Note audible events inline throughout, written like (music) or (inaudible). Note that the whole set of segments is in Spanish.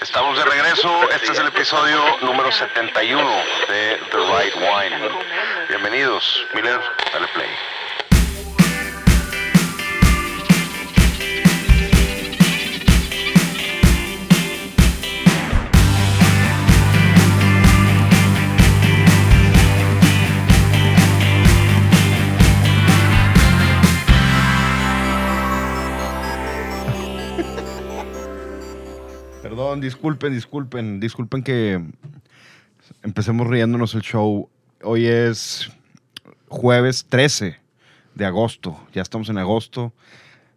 Estamos de regreso. Este es el episodio número 71 de The Right Wine. Bienvenidos. Miller, dale play. Perdón, disculpen, disculpen, disculpen que empecemos riéndonos el show. Hoy es jueves 13 de agosto, ya estamos en agosto,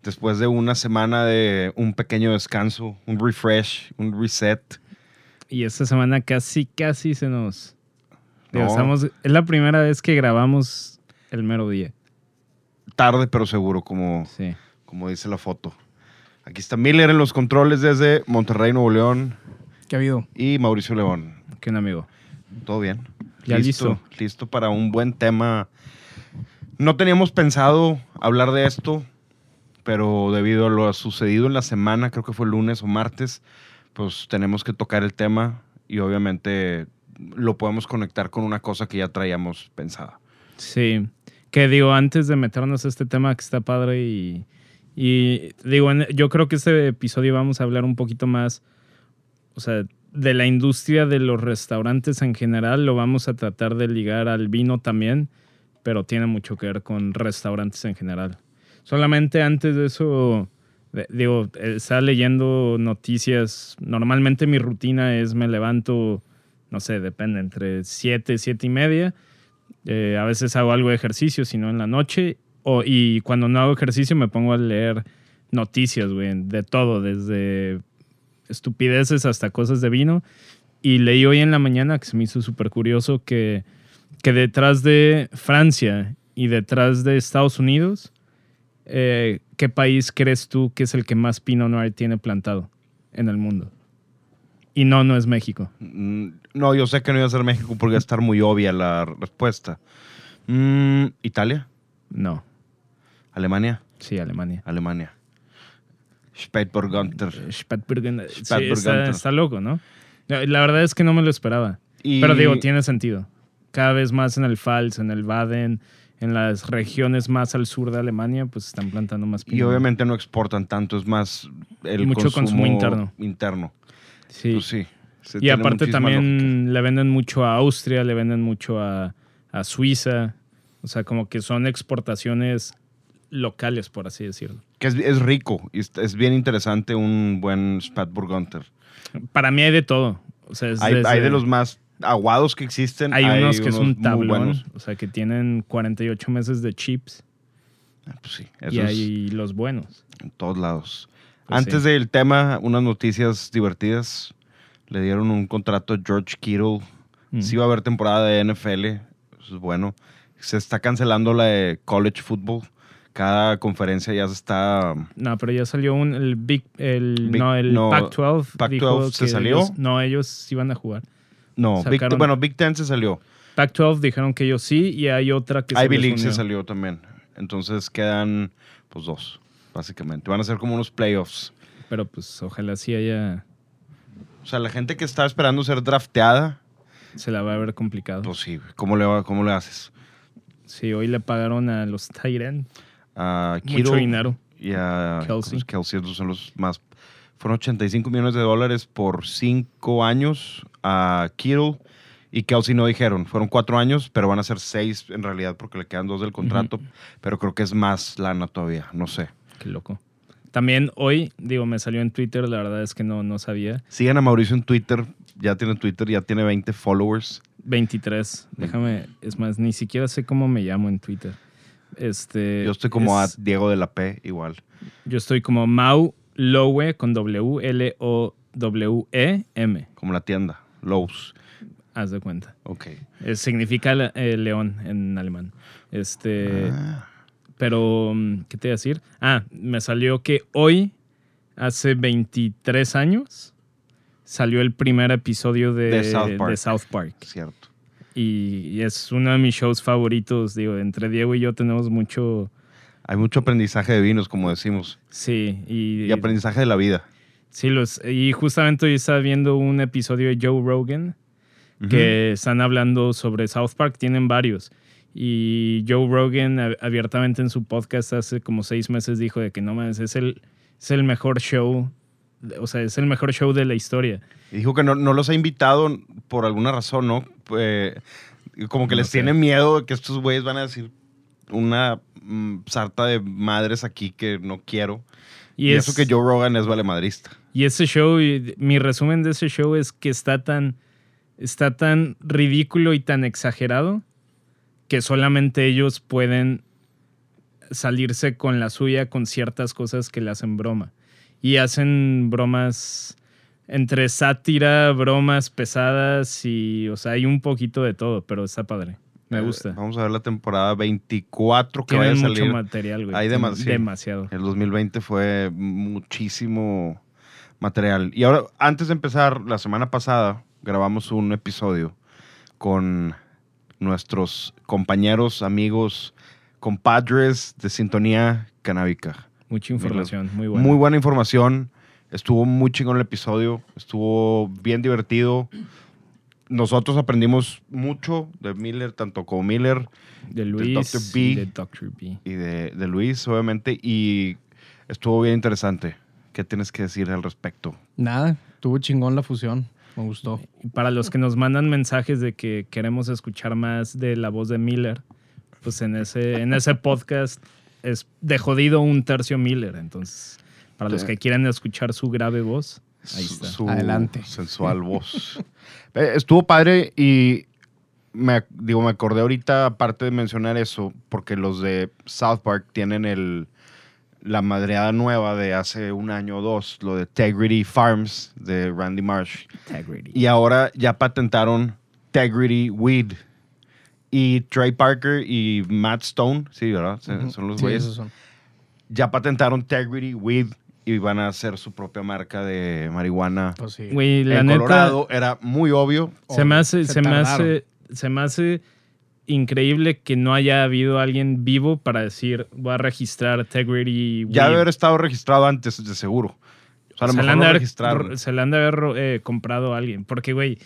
después de una semana de un pequeño descanso, un refresh, un reset. Y esta semana casi, casi se nos... No. estamos- es la primera vez que grabamos el mero día. Tarde pero seguro, como, Sí. como dice la foto. Aquí está Miller en los controles desde Monterrey, Nuevo León ¿Qué ha habido? y Mauricio León. Que un amigo. ¿Todo bien? Ya listo. Listo para un buen tema. No teníamos pensado hablar de esto, pero debido a lo sucedido en la semana, creo que fue lunes o martes, pues tenemos que tocar el tema y obviamente lo podemos conectar con una cosa que ya traíamos pensada. Sí. Que digo, antes de meternos a este tema que está padre y, y digo, yo creo que este episodio vamos a hablar un poquito más, o sea, de la industria de los restaurantes en general, lo vamos a tratar de ligar al vino también, pero tiene mucho que ver con restaurantes en general. Solamente antes de eso, digo, eh, estaba leyendo noticias, normalmente mi rutina es me levanto, no sé, depende, entre 7, 7 y media. Eh, a veces hago algo de ejercicio, si no en la noche. O, y cuando no hago ejercicio me pongo a leer noticias, güey, de todo, desde estupideces hasta cosas de vino. Y leí hoy en la mañana, que se me hizo súper curioso, que, que detrás de Francia y detrás de Estados Unidos, eh, ¿qué país crees tú que es el que más Pinot Noir tiene plantado en el mundo? Y no, no es México. Mm, No, yo sé que no iba a ser México porque iba a estar muy obvia la respuesta. Mm, ¿Italia? No. ¿Alemania? Sí, Alemania. Alemania. Spätburgunder. Spätburgunder. Sí, está, está loco, ¿no? La verdad es que no me lo esperaba. Y- Pero digo, tiene sentido. Cada vez más en el Pfalz, en el Baden, en las regiones más al sur de Alemania, pues están plantando más Y pinot. obviamente no exportan tanto, es más el Mucho consumo interno. interno. Sí. Pues sí. y aparte también le venden mucho a Austria, le venden mucho a, a Suiza. O sea, como que son exportaciones locales, por así decirlo. Que es, es rico y es, bien interesante un buen Spätburgunder. Para mí hay de todo. O sea, Hay, desde- hay de los más aguados que existen. Hay unos que es un tablón, o sea, que tienen 48 meses de chips. Ah, Pues sí, y hay los buenos. en todos lados. Pues Antes sí. del tema, unas noticias divertidas. Le dieron un contrato a George Kittle. Mm. Sí va a haber temporada de NFL. Eso es bueno. Se está cancelando la de college football. Cada conferencia ya está... No, pero ya salió un, el Big, el, Big- no, el no, Pac-12. Pac-12 dijo se salió. ellos- no, ellos iban a jugar. No, Big, bueno, Big Ten se salió. Pac-12 dijeron que ellos sí y hay otra que se Ivy League se salió también. Entonces quedan pues dos, básicamente. Van a ser como unos playoffs. Pero pues ojalá sí haya... O sea, la gente que está esperando ser drafteada, Se la va a ver complicado. pues sí, ¿cómo le, va- cómo le haces? Sí, hoy le pagaron a los Tyrant A mucho Kittle dinero. y a Kelsey. Kelsey, esos son los más. Fueron 85 millones de dólares por cinco años a Kittle y Kelsey no dijeron. Fueron cuatro años, pero van a ser seis en realidad porque le quedan dos del contrato. Pero creo que es más lana todavía, no sé. Qué loco. También hoy, digo, me salió en Twitter, la verdad es que no, no sabía. Sigan a Mauricio en Twitter. Ya tiene Twitter, ya tiene 20 followers. 23. Déjame, es más, ni siquiera sé cómo me llamo en Twitter. Este, Yo estoy como a Diego de la P, igual. Yo estoy como Mau Lowe con W, L-O-W-E-M. Como la tienda, Lowe's. Haz de cuenta. Ok. Eh, significa eh, león en alemán. Este, Ah, pero, mm, ¿qué te iba a decir? Ah, me salió que hoy, hace 23 años, salió el primer episodio de, De South Park. de South Park. cierto. Y, y es uno de mis shows favoritos. Digo, entre Diego y yo tenemos mucho, Hay mucho aprendizaje de vinos, como decimos, Sí, y, y aprendizaje de la vida. sí, los, y justamente hoy estaba viendo un episodio de Joe Rogan que están hablando sobre South Park, tienen varios. Y Joe Rogan abiertamente en su podcast hace como seis meses dijo de que no mames, es el, es el mejor show, o sea, es el mejor show de la historia. Y dijo que no, no los ha invitado por alguna razón, ¿no? Eh, como que No les sé. tiene miedo de que estos güeyes van a decir una mm, sarta de madres aquí que no quiero. Y, Y, es, eso que Joe Rogan es valemadrista. Y ese show, mi resumen de ese show es que está tan, está tan ridículo y tan exagerado que solamente ellos pueden salirse con la suya con ciertas cosas que le hacen broma. Y hacen bromas entre sátira, bromas pesadas y, o sea, hay un poquito de todo, pero está padre. Me Eh, gusta. vamos a ver la temporada 24 que vaya a Tienen mucho salir. material, güey. Hay Tienen demasi- demasiado. El 2020 fue muchísimo material. Y ahora, antes de empezar, la semana pasada grabamos un episodio con nuestros compañeros, amigos, compadres de Sintonía Canábica. Mucha información, muy buena. Muy buena información. Estuvo muy chingón el episodio. Estuvo bien divertido. Nosotros aprendimos mucho de Miller, tanto como Miller de del Luis Dr. B. y de Dr. B. y de, de Luis, obviamente. Y estuvo bien interesante. ¿Qué tienes que decir al respecto? Nada, tuvo chingón la fusión. Me gustó. Y para los que nos mandan mensajes de que queremos escuchar más de la voz de Miller, pues en ese, en ese podcast es de jodido un tercio Miller. Entonces, para los que quieran escuchar su grave voz, ahí Su- está. Su Adelante. sensual voz. (laughs) Eh, Estuvo padre y me, digo, me acordé ahorita, aparte de mencionar eso, porque los de South Park tienen el, la madreada nueva de hace un año o dos, lo de Tegrity Farms de Randy Marsh. Integrity. Y ahora ya patentaron Tegrity Weed. Y Trey Parker y Matt Stone, sí, ¿verdad? Se- Ujú. Son los Sí, güeyes. esos son. Ya patentaron Tegrity Weed y van a hacer su propia marca de marihuana. Pues sí. Güey, la en neta, Colorado era muy obvio. se me hace, Se se me hace, se me hace increíble que no haya habido alguien vivo para decir, voy a registrar Integrity. Ya Weed". debe haber estado registrado antes, de seguro. O sea, a lo se, le mejor han lo de haber, se le han de haber eh, comprado a alguien. Porque, güey,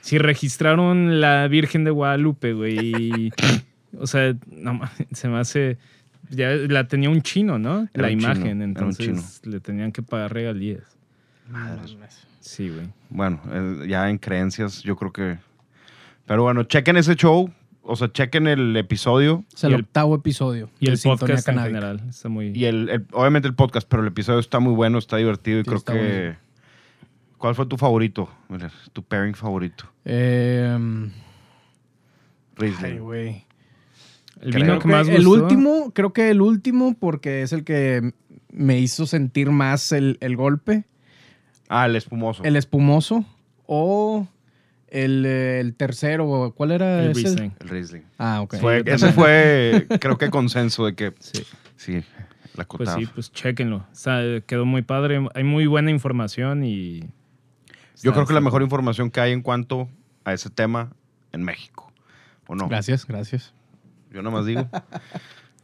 si registraron la Virgen de Guadalupe, güey. y- o sea, no se me hace. Ya la tenía un chino, ¿no? Era la un chino, imagen. era un entonces le tenían que pagar regalías. Madres. Sí, güey. Bueno, ya en creencias, yo creo que. Pero bueno, chequen ese show. O sea, chequen el episodio Es el Y el- octavo episodio. Y el Sintonía podcast en general. Está muy. y el, el- obviamente el podcast, pero el episodio está muy bueno, está divertido y Sí, creo que. ¿Cuál fue tu favorito? Tu pairing favorito. Eh, Riesling. ay, güey. el creo vino Creo que más que el gustó- último, creo que el último, porque es el que me hizo sentir más el, el golpe. Ah, el espumoso. El espumoso. O el, eh, el tercero. ¿Cuál era El ese? Riesling. El Riesling. Ah, ok. Fue- ese fue, creo que consenso de que Sí. sí, la Pues cotaba. sí, pues chéquenlo. O sea, quedó muy padre. Hay muy buena información y. Yo creo que la mejor información que hay en cuanto a ese tema en México. ¿O no? Gracias, gracias. Yo nada más digo.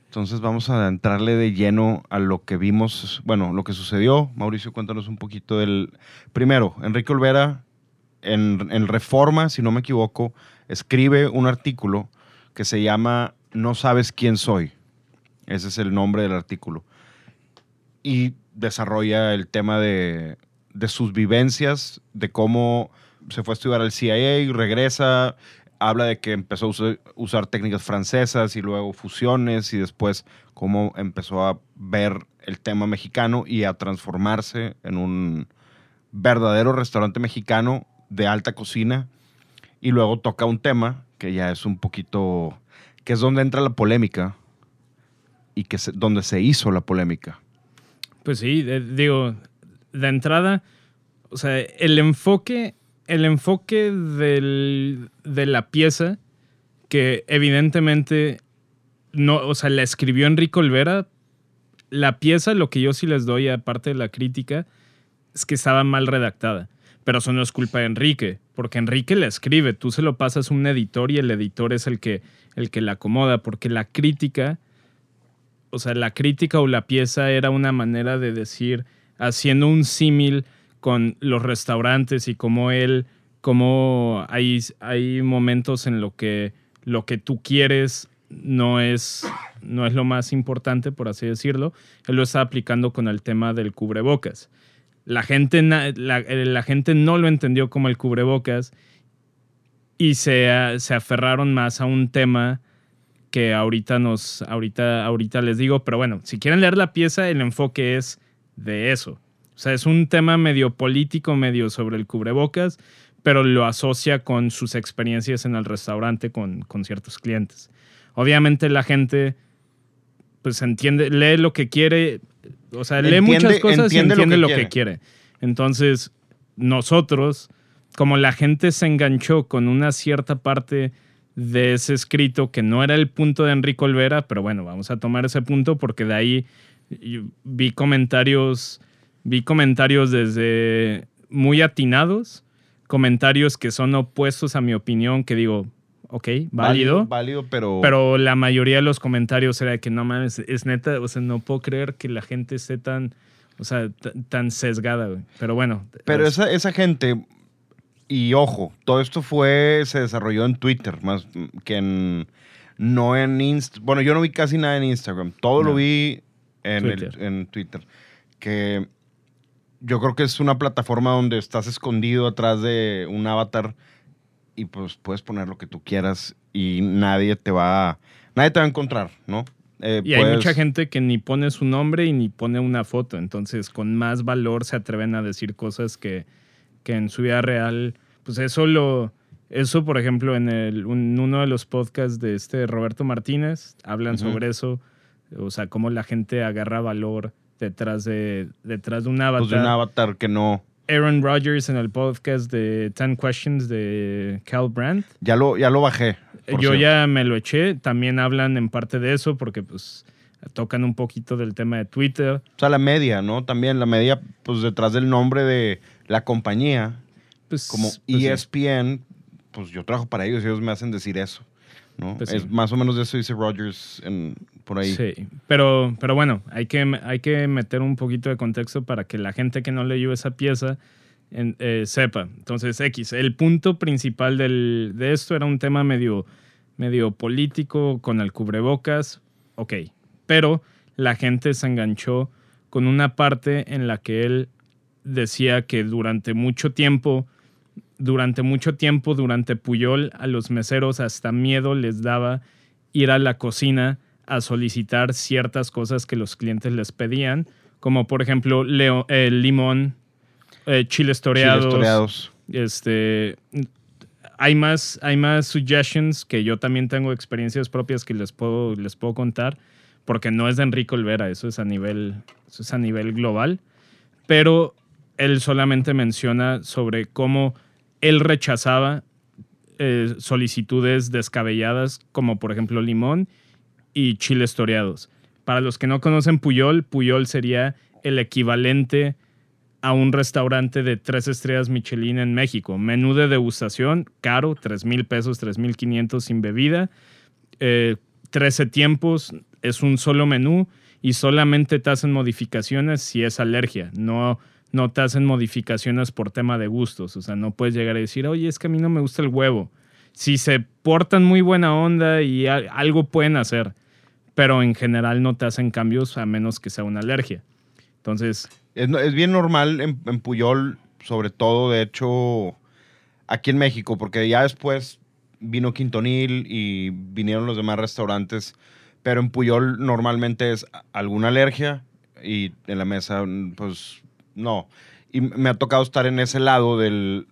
Entonces vamos a entrarle de lleno a lo que vimos, bueno, lo que sucedió. Mauricio, cuéntanos un poquito del... Primero, Enrique Olvera, en, en Reforma, si no me equivoco, escribe un artículo que se llama No sabes quién soy. Ese es el nombre del artículo. Y desarrolla el tema de, de sus vivencias, de cómo se fue a estudiar al CIA y regresa, habla de que empezó a usar, técnicas francesas y luego fusiones y después cómo empezó a ver el tema mexicano y a transformarse en un verdadero restaurante mexicano de alta cocina y luego toca un tema que ya es un poquito que es donde entra la polémica y que donde se hizo la polémica. Pues sí, digo, de entrada, o sea, el enfoque, el enfoque del- de la pieza, que evidentemente no, o sea, la escribió Enrique Olvera, la pieza, lo que yo sí les doy, aparte de la crítica, es que estaba mal redactada. Pero eso no es culpa de Enrique, porque Enrique la escribe, tú se lo pasas a un editor y el editor es el que, el que la acomoda, porque la crítica, o sea, la crítica o la pieza era una manera de decir, haciendo un símil con los restaurantes y como él, como hay, hay momentos en lo que lo que tú quieres no es, no es lo más importante, por así decirlo. Él lo está aplicando con el tema del cubrebocas. La gente, la, la gente no lo entendió como el cubrebocas y se, se aferraron más a un tema que ahorita nos, ahorita, ahorita les digo, pero bueno, si quieren leer la pieza, el enfoque es de eso. O sea, es un tema medio político, medio sobre el cubrebocas, pero lo asocia con sus experiencias en el restaurante con, con ciertos clientes. Obviamente la gente, pues entiende, lee lo que quiere, o sea, lee muchas cosas y entiende lo, que, quiere. Entonces, nosotros, como la gente se enganchó con una cierta parte de ese escrito que no era el punto de Enrique Olvera, pero bueno, vamos a tomar ese punto porque de ahí vi comentarios, vi comentarios desde muy atinados, comentarios que son opuestos a mi opinión, que digo, ok, válido. Válido, pero... Pero la mayoría de los comentarios era que no mames, es neta, o sea, no puedo creer que la gente esté tan, o sea, tan sesgada, güey. Pero bueno. Pero esa, esa gente, y ojo, todo esto fue, se desarrolló en Twitter, más que en, no en Instagram. Bueno, yo no vi casi nada en Instagram, todo lo vi en Twitter. en Twitter. Que yo creo que es una plataforma donde estás escondido atrás de un avatar y pues puedes poner lo que tú quieras y nadie te va, nadie te va a encontrar, ¿no? Eh, y hay mucha gente que ni pone su nombre y ni pone una foto, entonces con más valor se atreven a decir cosas que que en su vida real, pues eso lo, eso por ejemplo en, el, uno de los podcasts de este Roberto Martínez, hablan sobre eso, o sea, cómo la gente agarra valor detrás de, detrás de un avatar. Pues de un avatar que no... Aaron Rodgers en el podcast de 10 Questions de Cal Brandt. Ya lo, ya lo bajé. Yo ya me lo eché. También hablan en parte de eso porque pues tocan un poquito del tema de Twitter. O sea, la media, ¿no? También la media, pues detrás del nombre de la compañía, pues, como ESPN, pues, e pues yo trabajo para ellos y ellos me hacen decir eso. ¿No? Pues es más o menos de eso dice Rogers por ahí. Sí, pero, pero bueno, hay que, hay que meter un poquito de contexto para que la gente que no leyó esa pieza eh, sepa. Entonces, X, el punto principal del, de esto era un tema medio, medio político con el cubrebocas, ok, pero la gente se enganchó con una parte en la que él decía que durante mucho tiempo, durante mucho tiempo, durante Puyol, a los meseros hasta miedo les daba ir a la cocina a solicitar ciertas cosas que los clientes les pedían, como por ejemplo leo, eh, limón, eh, chiles toreados. Este, hay más, hay más suggestions que yo también tengo experiencias propias que les puedo, les puedo contar, porque no es de Enrique Olvera, eso es a nivel, eso es a nivel global. Pero él solamente menciona sobre cómo él rechazaba eh, solicitudes descabelladas, como por ejemplo limón y chiles toreados. Para los que no conocen Puyol, Puyol sería el equivalente a un restaurante de tres estrellas Michelin en México. Menú de degustación, caro, tres mil pesos, tres mil quinientos sin bebida. Eh, trece tiempos, es un solo menú y solamente te hacen modificaciones si es alergia. No, no te hacen modificaciones por tema de gustos. O sea, no puedes llegar a decir, oye, es que a mí no me gusta el huevo. Si se portan muy buena onda y algo pueden hacer, pero en general no te hacen cambios a menos que sea una alergia. Entonces... Es, bien normal en, en Puyol, sobre todo, de hecho, aquí en México, porque ya después vino Quintonil y vinieron los demás restaurantes, pero en Puyol normalmente es alguna alergia y en la mesa, pues no. Y me ha tocado estar en ese lado del.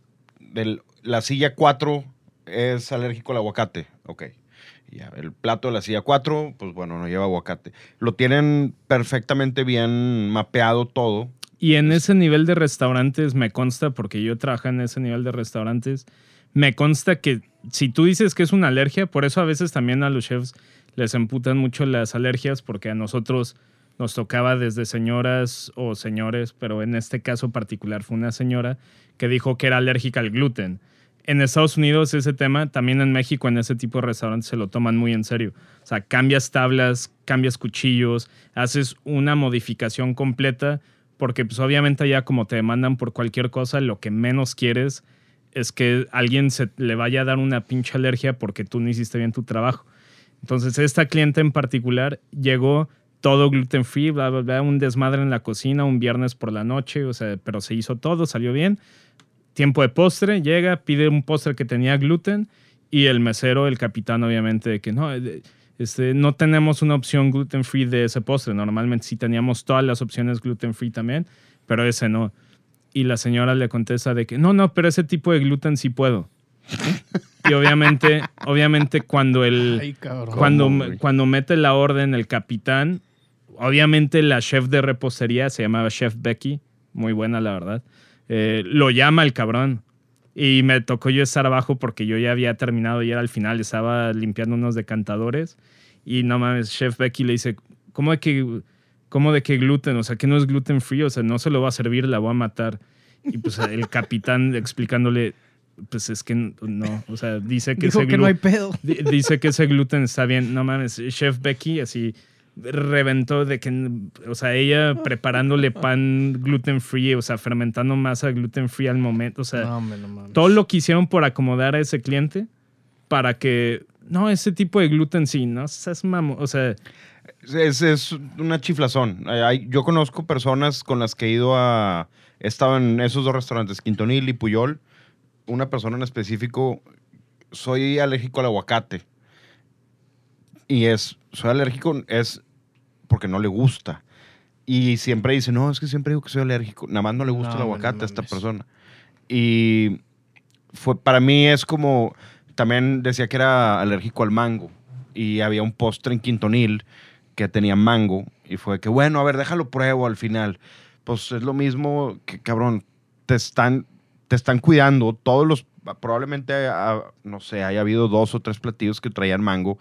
la silla 4 es alérgico al aguacate. Ok. Ya, el plato de la silla 4, pues bueno, no lleva aguacate. Lo tienen perfectamente bien mapeado todo. Y en ese nivel de restaurantes me consta, porque yo trabajo en ese nivel de restaurantes, me consta que si tú dices que es una alergia, por eso a veces también a los chefs les emputan mucho las alergias, porque a nosotros nos tocaba desde señoras o señores, pero en este caso particular fue una señora que dijo que era alérgica al gluten. en Estados Unidos ese tema, también en México en ese tipo de restaurantes se lo toman muy en serio. O sea, cambias tablas, cambias cuchillos, haces una modificación completa, porque pues obviamente ya como te demandan por cualquier cosa, lo que menos quieres es que alguien se le vaya a dar una pinche alergia porque tú no hiciste bien tu trabajo. Entonces, esta cliente en particular llegó todo gluten free, bla, bla, bla, un desmadre en la cocina un viernes por la noche, o sea, pero se hizo todo, salió bien. Tiempo de postre, llega, pide un postre que tenía gluten y el mesero, el capitán, obviamente, de que no, eh, este, no tenemos una opción gluten free de ese postre. Normalmente sí teníamos todas las opciones gluten free también, pero ese no. Y la señora le contesta de que no, no, pero ese tipo de gluten sí puedo. y obviamente, obviamente cuando el Ay, cabrón. cuando, cuando mete la orden el capitán, obviamente la chef de repostería se llamaba Chef Becky, muy buena la verdad, eh, lo llama el cabrón. Y me tocó yo estar abajo porque yo ya había terminado y era al final, estaba limpiando unos decantadores. Y no mames, Chef Becky le dice, ¿cómo de que, cómo de que gluten? O sea, que no es gluten free, o sea, no se lo va a servir, la voy a matar. Y pues el (laughs) capitán explicándole, pues es que no, o sea, dice que Dijo ese que glu- no hay pedo. Di- Dice que ese gluten está bien. No mames, Chef Becky así reventó de que, o sea, ella (laughs) preparándole pan gluten free, o sea, fermentando masa gluten free al momento, o sea, No, no todo lo que hicieron por acomodar a ese cliente para que, no, ese tipo de gluten sí, no seas mamo, o sea, Es, es una chiflazón. Hay- hay- yo conozco personas con las que he ido a... He estado en esos dos restaurantes, Quintonil y Puyol. Una persona en específico, soy alérgico al aguacate. Y es, soy alérgico, es porque no le gusta. Y siempre dice, no, es que siempre digo que soy alérgico. Nada más no le gusta No, el aguacate no a esta persona. Y fue, para mí es como, también decía que era alérgico al mango. Y había un postre en Quintonil que tenía mango. Y fue que, bueno, a ver, déjalo pruebo al final. Pues es lo mismo que, cabrón, te están, te están cuidando. Todos los, probablemente, ah, no sé, haya habido dos o tres platillos que traían mango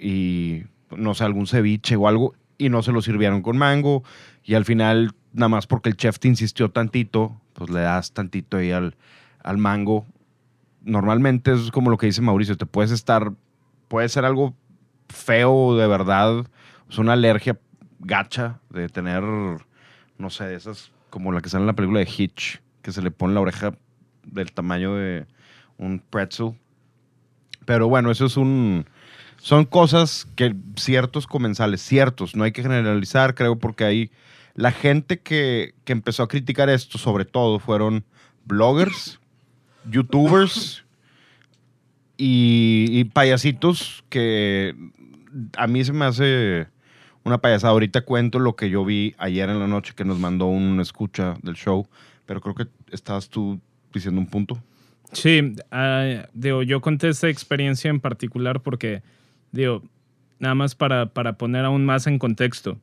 y, no sé, algún ceviche o algo y no se lo sirvieron con mango. Y al final, nada más porque el chef te insistió tantito, pues le das tantito ahí al, al mango. Normalmente es como lo que dice Mauricio, te puedes estar, puede ser algo feo de verdad, es una alergia gacha de tener, no sé, de esas como la que sale en la película de Hitch, que se le pone la oreja del tamaño de un pretzel. Pero bueno, eso es un... Son cosas que ciertos comensales, ciertos, no hay que generalizar, creo, porque ahí la gente que, que empezó a criticar esto, sobre todo, fueron bloggers, youtubers y, payasitos que a mí se me hace una payasada. Ahorita cuento lo que yo vi ayer en la noche que nos mandó un escucha del show, pero creo que estabas tú diciendo un punto. Sí, ah, digo, yo conté esta experiencia en particular porque, digo, nada más para, para poner aún más en contexto,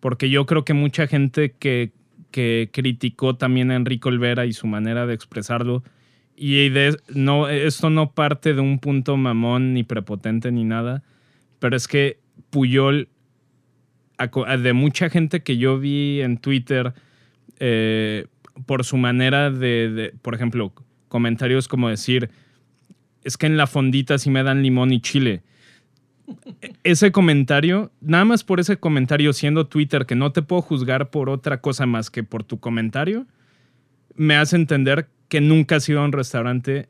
porque yo creo que mucha gente que, que criticó también a Enrique Olvera y su manera de expresarlo, y de, no, esto no parte de un punto mamón ni prepotente ni nada, pero es que Puyol, de mucha gente que yo vi en Twitter, eh, por su manera de, de, por ejemplo, comentarios como decir, es que en la fondita sí me dan limón y chile. Ese comentario, nada más por ese comentario siendo Twitter, que no te puedo juzgar por otra cosa más que por tu comentario, me hace entender que nunca has ido a un restaurante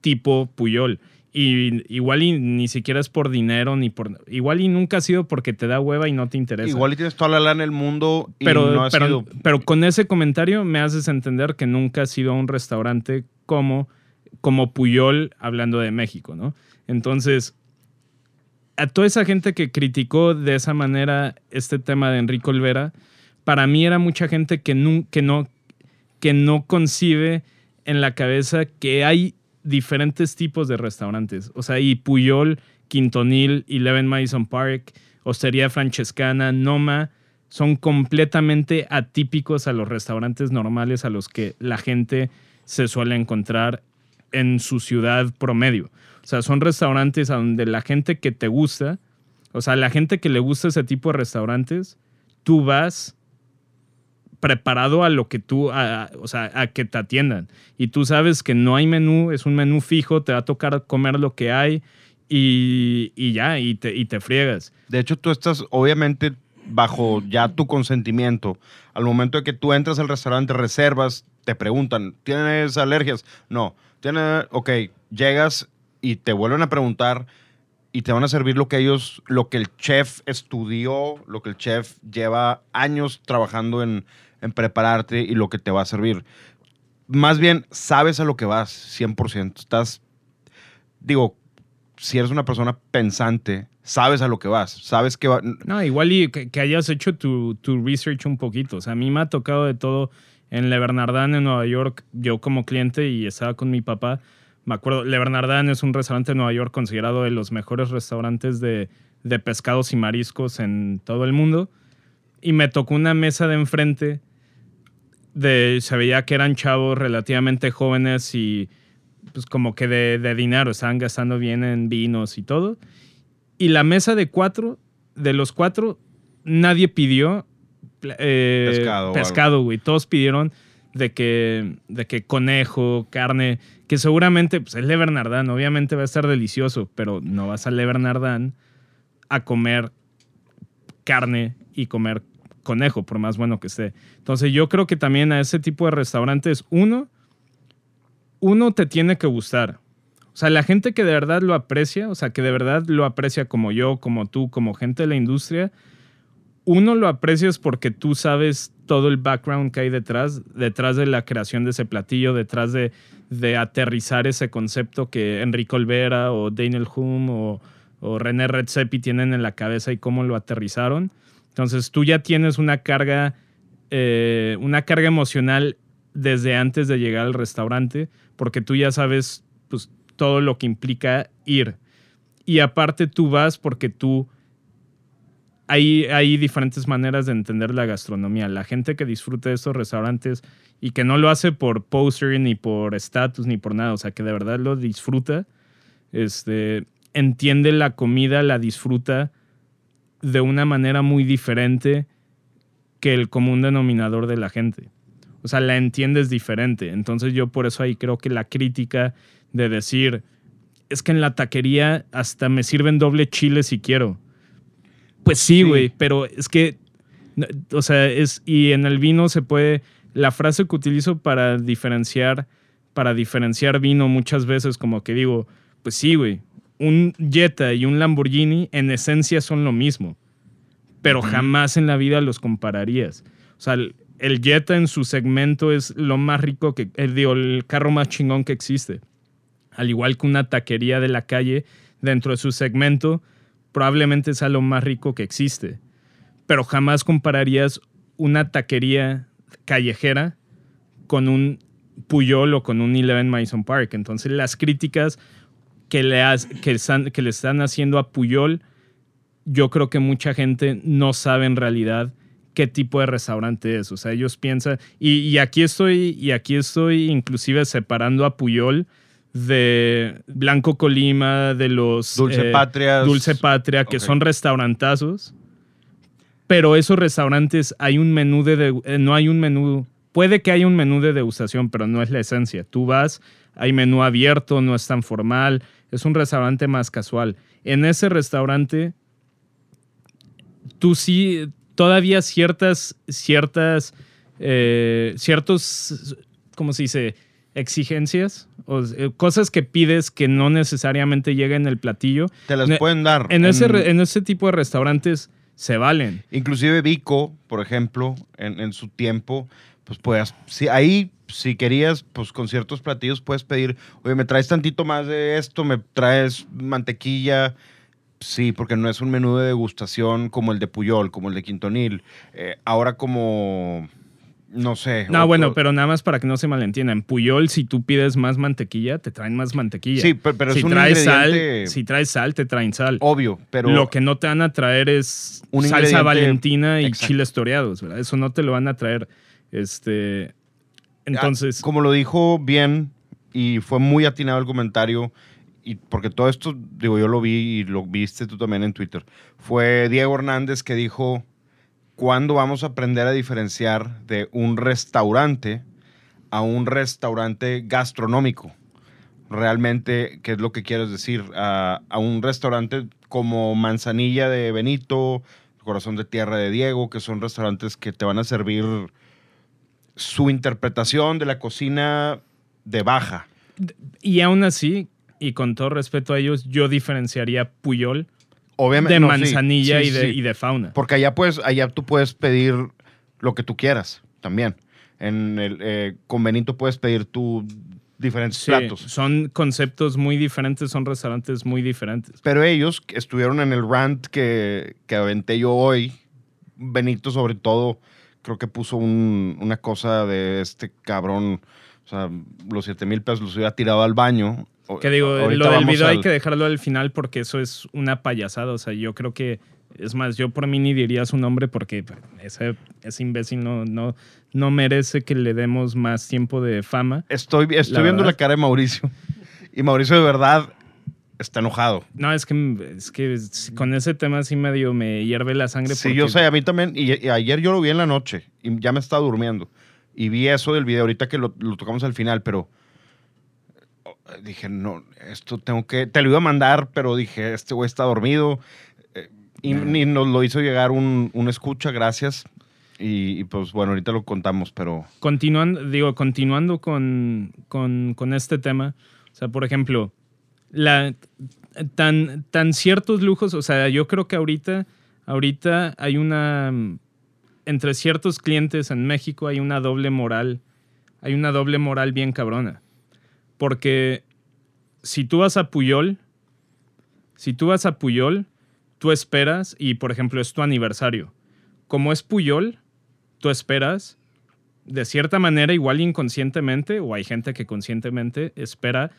tipo Puyol. Y igual y ni siquiera es por dinero, ni por... Igual y nunca ha sido porque te da hueva y no te interesa. Igual y tienes toda la lana en el mundo y pero, no has pero, ido- pero con ese comentario me haces entender que nunca has ido a un restaurante como, como Puyol hablando de México, ¿no? Entonces, a toda esa gente que criticó de esa manera este tema de Enrique Olvera, para mí era mucha gente que, nun- que, no, que no concibe en la cabeza que hay diferentes tipos de restaurantes. O sea, y Puyol, Quintonil, Eleven Madison Park, Hostería Francescana, Noma, son completamente atípicos a los restaurantes normales a los que la gente se suele encontrar en su ciudad promedio. O sea, son restaurantes a donde la gente que te gusta, o sea, la gente que le gusta ese tipo de restaurantes, tú vas preparado a lo que tú, a- o sea, a que te atiendan. Y tú sabes que no hay menú, es un menú fijo, te va a tocar comer lo que hay y, y ya, y te, y te friegas. De hecho, tú estás obviamente bajo ya tu consentimiento. Al momento de que tú entras al restaurante, reservas, te preguntan, ¿tienes alergias? No. ¿Tienes? Ok, llegas y te vuelven a preguntar y te van a servir lo que ellos, lo que el chef estudió, lo que el chef lleva años trabajando en, en prepararte y lo que te va a servir. Más bien, sabes a lo que vas, 100%. Estás, digo, si eres una persona pensante, sabes a lo que vas, sabes que va... No, igual y que, hayas hecho tu, tu research un poquito. O sea, a mí me ha tocado de todo en Le Bernardin, en Nueva York, yo como cliente y estaba con mi papá. Me acuerdo, Le Bernardin es un restaurante en Nueva York considerado de los mejores restaurantes de, de pescados y mariscos en todo el mundo. Y me tocó una mesa de enfrente de, se veía que eran chavos relativamente jóvenes y pues como que de, de dinero, estaban gastando bien en vinos y todo. Y la mesa de cuatro, de los cuatro, nadie pidió eh, Pescado pescado, güey. Todos pidieron de que, de que conejo, carne, que seguramente pues, es Le Bernardin, obviamente va a estar delicioso, pero no vas a Le Bernardin a comer carne y comer conejo, por más bueno que esté. Entonces yo creo que también a ese tipo de restaurantes, uno, uno te tiene que gustar. O sea, la gente que de verdad lo aprecia, o sea, que de verdad lo aprecia como yo, como tú, como gente de la industria, uno lo aprecias porque tú sabes todo el background que hay detrás, detrás de la creación de ese platillo, detrás de, aterrizar ese concepto que Enrique Olvera o Daniel Hume o, o René Redzepi tienen en la cabeza y cómo lo aterrizaron. Entonces tú ya tienes una carga, eh, una carga emocional desde antes de llegar al restaurante, porque tú ya sabes pues, todo lo que implica ir. Y aparte tú vas porque tú hay, diferentes maneras de entender la gastronomía. La gente que disfruta de estos restaurantes y que no lo hace por poster, ni por estatus, ni por nada, o sea, que de verdad lo disfruta, este, entiende la comida, la disfruta de una manera muy diferente que el común denominador de la gente. O sea, la entiendes diferente. Entonces yo por eso ahí creo que la crítica de decir, es que en la taquería hasta me sirven doble chile si quiero. Pues sí, Sí. güey, pero es que, o sea, es, y en el vino se puede, la frase que utilizo para diferenciar, para diferenciar vino muchas veces, como que digo, pues sí, güey, un Jetta y un Lamborghini en esencia son lo mismo, pero jamás en la vida los compararías. O sea, el, el Jetta en su segmento es lo más rico que, el, digo, el carro más chingón que existe. Al igual que una taquería de la calle dentro de su segmento, probablemente sea lo más rico que existe. Pero jamás compararías una taquería callejera con un Puyol o con un Eleven Mason Park. Entonces las críticas que le, has- que están, le están haciendo a Puyol, yo creo que mucha gente no sabe en realidad qué tipo de restaurante es. O sea, ellos piensan, y aquí estoy, y aquí estoy inclusive separando a Puyol de Blanco Colima, de los Dulce eh, Patrias. Dulce Patria, que son restaurantazos. Pero esos restaurantes hay un menú de, de- eh, no hay un menú, puede que haya un menú de degustación, pero no es la esencia. Tú vas, hay menú abierto, no es tan formal, es un restaurante más casual. En ese restaurante, tú sí, todavía ciertas, ciertas, eh, ciertos, ¿cómo se dice? Exigencias, o, eh, cosas que pides que no necesariamente llegan en el platillo. Te las pueden dar. En ese, en ese tipo de restaurantes se valen. Inclusive Vico, por ejemplo, en, en su tiempo, pues puedas, si ahí, si querías, pues con ciertos platillos puedes pedir, oye, me traes tantito más de esto, me traes mantequilla. Sí, porque no es un menú de degustación como el de Puyol, como el de Quintonil. Eh, ahora como, no sé. No, otro- bueno, pero nada más para que no se malentienda. En Puyol, si tú pides más mantequilla, te traen más mantequilla. Sí, pe- pero si es un traes sal, ingrediente si traes sal, te traen sal. obvio, pero... Lo que no te van a traer es Un salsa ingrediente- valentina y Exacto. chiles toreados, ¿verdad? Eso no te lo van a traer. Este. Entonces. Ah, como lo dijo bien y fue muy atinado el comentario, y porque todo esto, digo, yo lo vi y lo viste tú también en Twitter, fue Diego Hernández que dijo ¿cuándo vamos a aprender a diferenciar de un restaurante a un restaurante gastronómico? Realmente, ¿qué es lo que quieres decir? A, a un restaurante como Manzanilla de Benito, Corazón de Tierra de Diego, que son restaurantes que te van a servir su interpretación de la cocina de baja. Y aún así, y con todo respeto a ellos, yo diferenciaría Puyol Obviamente, de no, manzanilla sí, y, de, sí. y de fauna. Porque allá, puedes, allá tú puedes pedir lo que tú quieras también. En el eh, con Benito puedes pedir tu diferentes Sí, platos. son conceptos muy diferentes, son restaurantes muy diferentes. Pero ellos estuvieron en el rant que, que aventé yo hoy, Benito sobre todo, creo que puso un- una cosa de este cabrón, o sea, los 7 mil pesos los hubiera tirado al baño. Que digo, lo del video hay al- que dejarlo al final porque eso es una payasada. O sea, yo creo que, es más, yo por mí ni diría su nombre porque ese, ese imbécil no, no, no merece que le demos más tiempo de fama. Estoy, estoy La viendo verdad. la cara de Mauricio. Y Mauricio de verdad está enojado. No, es que, es que con ese tema sí medio me hierve la sangre. Sí, porque- yo sé, a mí también. Y, y ayer yo lo vi en la noche y ya me estaba durmiendo. Y vi eso del video ahorita que lo, lo tocamos al final, pero dije, no, esto tengo que. Te lo iba a mandar, pero dije, este güey está dormido. Eh, y, ni nos lo hizo llegar un, un escucha, gracias. Y, y, pues bueno, ahorita lo contamos, pero Continuando, digo, continuando con, con, con este tema, o sea, por ejemplo, la, tan, tan ciertos lujos, o sea, yo creo que ahorita, ahorita hay una, entre ciertos clientes en México hay una doble moral, hay una doble moral bien cabrona. Porque si tú vas a Puyol, si tú vas a Puyol, tú esperas, y por ejemplo es tu aniversario, como es Puyol, tú esperas de cierta manera, igual inconscientemente, o hay gente que conscientemente espera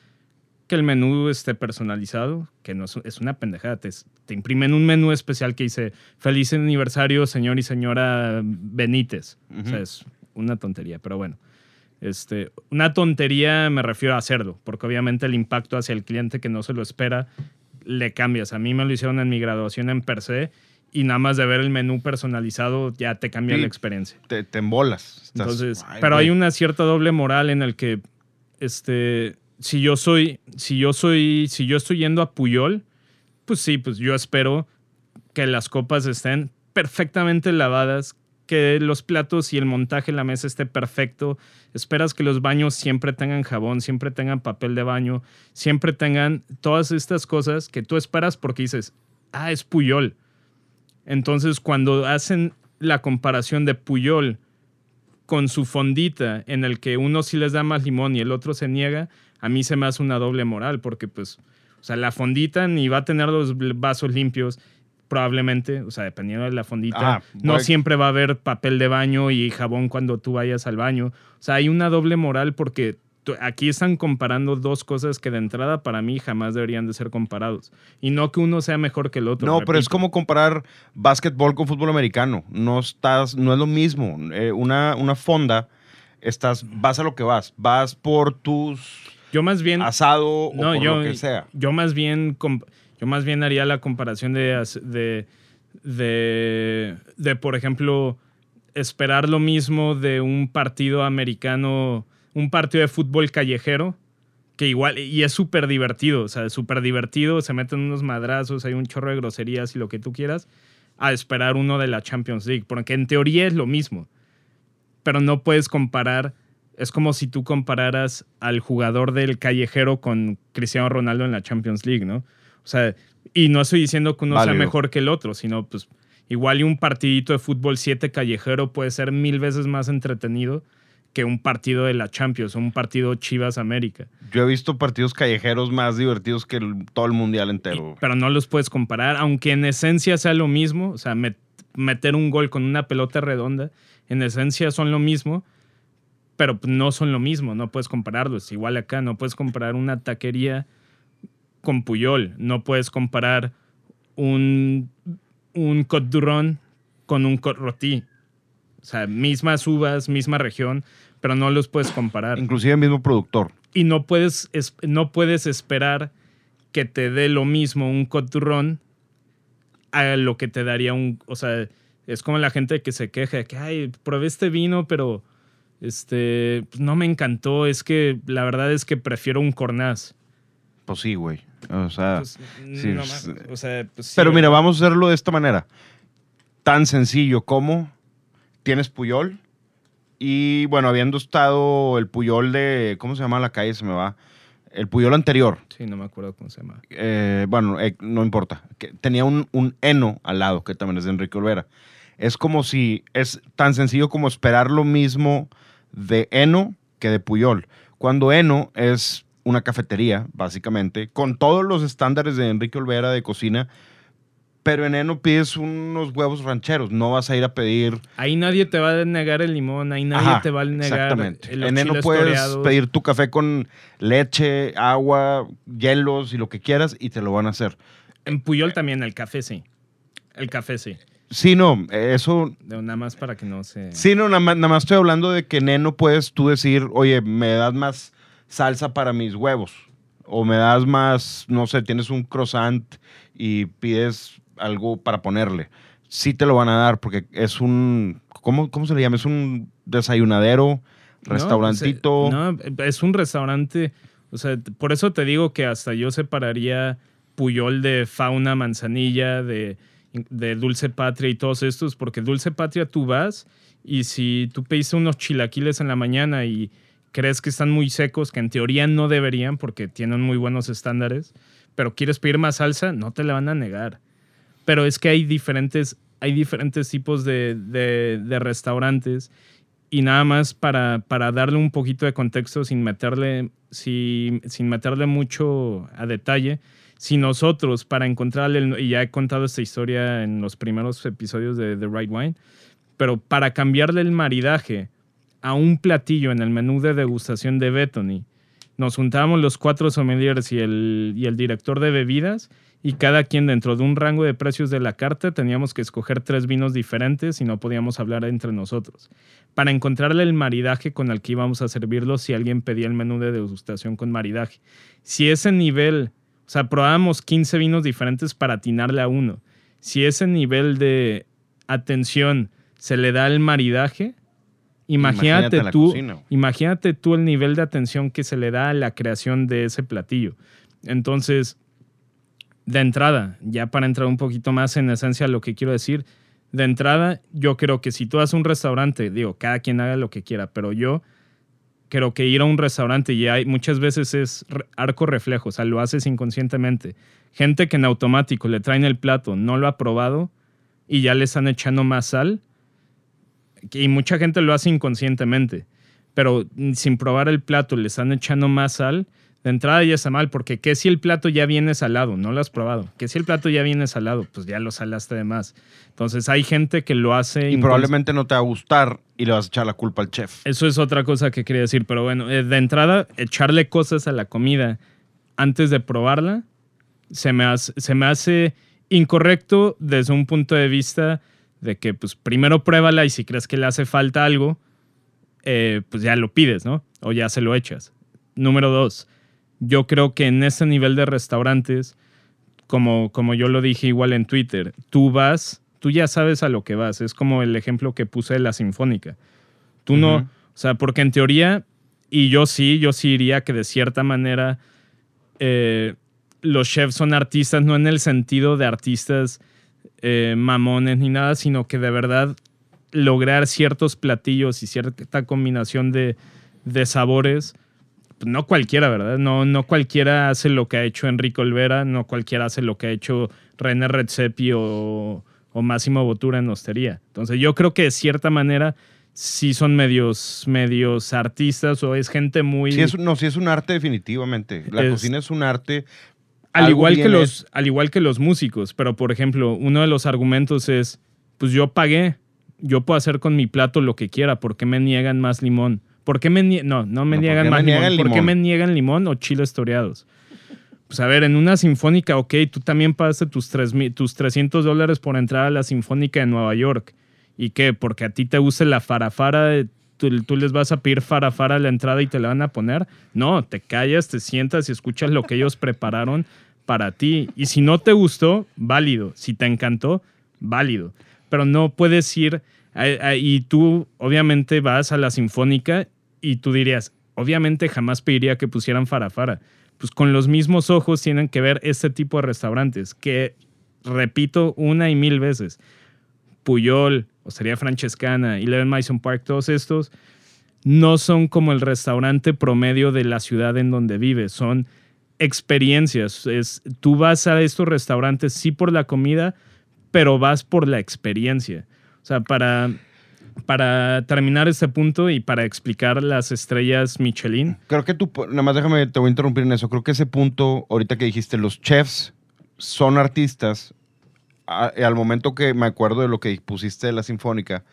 que el menú esté personalizado, que no es, una pendejada. Te, te imprimen un menú especial que dice Feliz aniversario, señor y señora Benítez. O sea, es una tontería, pero bueno. Este, una tontería me refiero a hacerlo, porque obviamente el impacto hacia el cliente que no se lo espera le cambias. A mí me lo hicieron en mi graduación en per se y nada más de ver el menú personalizado ya te cambia Sí. la experiencia. te, te embolas. Estás- Entonces, ay, pero güey. hay una cierta doble moral en el que, este, si yo soy, si yo soy, si yo estoy yendo a Puyol, pues sí, pues yo espero que las copas estén perfectamente lavadas, que los platos y el montaje en la mesa esté perfecto. Esperas que los baños siempre tengan jabón, siempre tengan papel de baño, siempre tengan todas estas cosas que tú esperas porque dices, ah, es Puyol. Entonces, cuando hacen la comparación de Puyol con su fondita, en el que uno sí les da más limón y el otro se niega, a mí se me hace una doble moral, porque pues, o sea, la fondita ni va a tener los vasos limpios, probablemente, o sea, dependiendo de la fondita, Ah, no voy- siempre va a haber papel de baño y jabón cuando tú vayas al baño. O sea, hay una doble moral porque aquí están comparando dos cosas que de entrada para mí jamás deberían de ser comparados. Y no que uno sea mejor que el otro. No, pero es como comparar básquetbol con fútbol americano. No estás, no es lo mismo. Eh, una, una fonda, estás, vas a lo que vas. Vas por tus Yo más bien... asado o No, por yo, lo que sea. yo más bien comp- yo más bien haría la comparación de, de, de, por ejemplo, esperar lo mismo de un partido americano, un partido de fútbol callejero, que igual, y es súper divertido, o sea, súper divertido, se meten unos madrazos, hay un chorro de groserías y lo que tú quieras, a esperar uno de la Champions League, porque en teoría es lo mismo, pero no puedes comparar es como si tú compararas al jugador del callejero con Cristiano Ronaldo en la Champions League, ¿no? O sea, y no estoy diciendo que uno sea mejor que el otro, sino pues igual y un partidito de fútbol 7 callejero puede ser mil veces más entretenido que un partido de la Champions o un partido Chivas América. Yo he visto partidos callejeros más divertidos que el- todo el mundial Y- entero. pero no los puedes comparar, aunque en esencia sea lo mismo, o sea, met- meter un gol con una pelota redonda, en esencia son lo mismo, pero no son lo mismo, no puedes compararlos. Igual acá, no puedes comparar una taquería con Puyol, no puedes comparar un, un Côte d'Uron con un Côte Rôti. O sea, mismas uvas, misma región, pero no los puedes comparar Inclusive el mismo productor. y no puedes, es- no puedes esperar que te dé lo mismo un coturrón a lo que te daría un, o sea, Es como la gente que se queja de que, ay, probé este vino, pero este, pues, no me encantó. Es que la verdad es que prefiero un cornaz. Pues sí, güey. O sea, Pues, sí, no pues, ma- o sea, pues, sí, pero mira, vamos a hacerlo de esta manera. Tan sencillo como tienes Puyol y, bueno, habiendo estado el Puyol de, ¿cómo se llama la calle? Se me va. El Puyol anterior. Sí, no me acuerdo cómo se llama. eh, bueno, eh, no importa. Que tenía un, un Eno al lado, que también es de Enrique Olvera. Es como si es tan sencillo como esperar lo mismo de Eno que de Puyol. Cuando Eno es una cafetería, básicamente, con todos los estándares de Enrique Olvera de cocina, pero en Eno pides unos huevos rancheros, no vas a ir a pedir... Ahí nadie te va a negar el limón, ahí nadie Ajá, te va a negar Exactamente. los En Eno chiles puedes toreados. pedir tu café con leche, agua, hielos y lo que quieras y te lo van a hacer. En Puyol también el café sí. El café sí. Sí, no, eso Nada más para que no se... Sí, no, nada más, nada más estoy hablando de que Neno puedes tú decir, oye, me das más salsa para mis huevos. O me das más, no sé, tienes un croissant y pides algo para ponerle. Sí te lo van a dar porque es un, ¿cómo, cómo se le llama? Es un desayunadero, restaurantito. no, es un restaurante. O sea, por eso te digo que hasta yo separaría Puyol de Fauna Manzanilla, de, de Dulce Patria y todos estos, porque Dulce Patria tú vas y si tú pediste unos chilaquiles en la mañana y crees que están muy secos, que en teoría no deberían porque tienen muy buenos estándares, pero quieres pedir más salsa, no te la van a negar. Pero es que hay diferentes, hay diferentes tipos de, de- restaurantes y nada más para, para darle un poquito de contexto sin meterle, si- sin meterle mucho a detalle, si nosotros para encontrarle, y ya he contado esta historia en los primeros episodios de The Right Wine, pero para cambiarle el maridaje a un platillo en el menú de degustación de Bethany, nos juntábamos los cuatro sommeliers y el, y el director de bebidas y cada quien dentro de un rango de precios de la carta teníamos que escoger tres vinos diferentes y no podíamos hablar entre nosotros. Para encontrarle el maridaje con el que íbamos a servirlo si alguien pedía el menú de degustación con maridaje. Si ese nivel, o sea, probábamos 15 vinos diferentes para atinarle a uno. Si ese nivel de atención se le da al maridaje, imagínate, tú, cocina. imagínate tú el nivel de atención que se le da a la creación de ese platillo. Entonces, de entrada, ya para entrar un poquito más en esencia lo que quiero decir, de entrada, yo creo que si tú vas a un restaurante, digo, cada quien haga lo que quiera, pero yo creo que ir a un restaurante y hay muchas veces es arco reflejo, o sea, lo haces inconscientemente. Gente que en automático le traen el plato, no lo ha probado y ya le están echando más sal. Y mucha gente lo hace inconscientemente, pero sin probar el plato le están echando más sal. De entrada ya está mal, porque ¿qué si el plato ya viene salado? No lo has probado. ¿Qué si el plato ya viene salado? Pues ya lo salaste de más. Entonces hay gente que lo hace y probablemente no te va a gustar y le vas a echar la culpa al chef. eso es otra cosa que quería decir, pero bueno, eh, de entrada, echarle cosas a la comida antes de probarla se me hace, se me hace incorrecto desde un punto de vista de que, pues, primero pruébala y si crees que le hace falta algo, eh, pues ya lo pides, ¿no? O ya se lo echas. Número dos, yo creo que en ese nivel de restaurantes, como, como yo lo dije igual en Twitter, tú vas, tú ya sabes a lo que vas. Es como el ejemplo que puse de la Sinfónica. Tú no, o sea, porque en teoría, y yo sí, yo sí diría que de cierta manera eh, los chefs son artistas, no en el sentido de artistas eh, mamones ni nada, sino que de verdad lograr ciertos platillos y cierta combinación de, de sabores. pues, No cualquiera, ¿verdad? No, no cualquiera hace lo que ha hecho Enrique Olvera, no cualquiera hace lo que ha hecho René Redzepi o, o Máximo Botura en Hostería. Entonces yo creo que de cierta manera sí son medios, medios artistas o es gente muy... Sí es, no, sí es un arte definitivamente. La Es- cocina es un arte. Al igual, que los, al igual que los músicos, pero por ejemplo, uno de los argumentos es, pues yo pagué, yo puedo hacer con mi plato lo que quiera, ¿por qué me niegan más limón? ¿Por qué me nie- No, no me No, ¿por niegan más me limón. ¿Por qué me niegan limón o chiles toreados? Pues a ver, en una sinfónica, ok, tú también pagaste tus, tres tus 300 dólares por entrar a la sinfónica de Nueva York. ¿Y qué? Porque a ti te gusta la farafara, eh, tú, tú les vas a pedir farafara a la entrada y te la van a poner. No, te callas, te sientas y escuchas lo que ellos prepararon para ti. Y si no te gustó, válido. Si te encantó, válido. pero no puedes ir y tú obviamente vas a la sinfónica y tú dirías, obviamente jamás pediría que pusieran farafara. Pues con los mismos ojos tienen que ver este tipo de restaurantes que, repito una y mil veces, Puyol, Osteria Francescana, Eleven Mason Park, todos estos no son como el restaurante promedio de la ciudad en donde vives, son experiencias. Es, tú vas a estos restaurantes sí por la comida, pero vas por la experiencia. O sea, para, para terminar este punto y para explicar las estrellas Michelin, Creo que tú, nada más déjame, te voy a interrumpir en eso. Creo que ese punto, ahorita que dijiste, los chefs son artistas. A- al momento que me acuerdo de lo que pusiste de la sinfónica,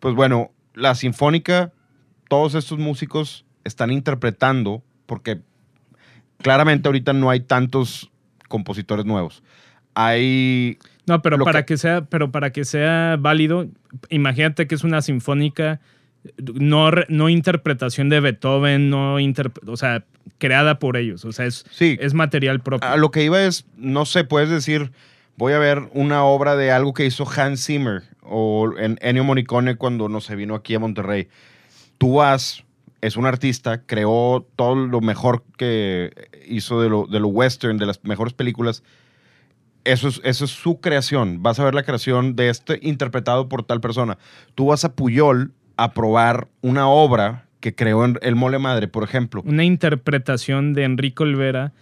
pues bueno, la sinfónica, todos estos músicos están interpretando, porque claramente ahorita no hay tantos compositores nuevos. Hay No, pero para que- que... sea, pero para que sea válido, imagínate que es una sinfónica, no, no interpretación de Beethoven, no interp- o sea, creada por ellos. O sea, es, Sí. es material propio. A lo que iba es, no sé, puedes decir, voy a ver una obra de algo que hizo Hans Zimmer o en Ennio Morricone cuando no se vino aquí a Monterrey. Tú vas, es un artista, creó todo lo mejor que hizo de lo, de lo western, de las mejores películas. Eso es, eso es su creación. Vas a ver la creación de este interpretado por tal persona. Tú vas a Puyol a probar una obra que creó en El Mole Madre, por ejemplo. Una interpretación de Enrico Olvera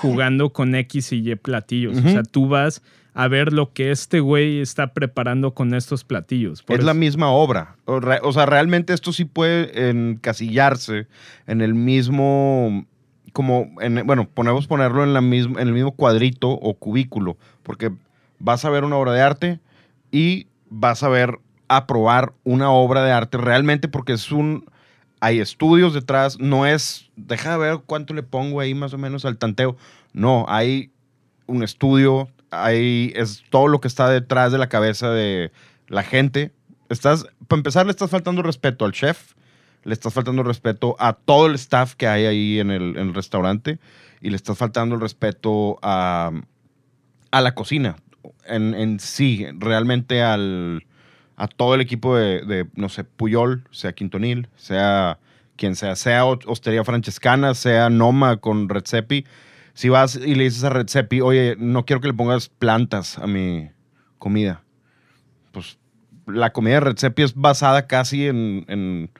jugando con X y Y platillos. O Ujú. sea, tú vas a ver lo que este güey está preparando con estos platillos. Por es la misma obra. O, re- o sea, realmente esto sí puede encasillarse en el mismo, como, en, bueno, ponemos ponerlo en, la misma, en el mismo cuadrito o cubículo, porque vas a ver una obra de arte y vas a ver aprobar una obra de arte realmente porque es un, hay estudios detrás, no es, deja de ver cuánto le pongo ahí más o menos al tanteo, no, hay un estudio, hay, es todo lo que está detrás de la cabeza de la gente. Estás, para empezar, le estás faltando respeto al chef, le estás faltando respeto a todo el staff que hay ahí en el, restaurante y le estás faltando el respeto a, a la cocina en, sí, realmente al, a todo el equipo de, no sé, Puyol, sea Quintonil, sea quien sea, sea Ho- Hostería Francescana, sea Noma con Redzepi. Si vas y le dices a Redzepi, oye, no quiero que le pongas plantas a mi comida. Pues la comida de Redzepi es basada casi en, en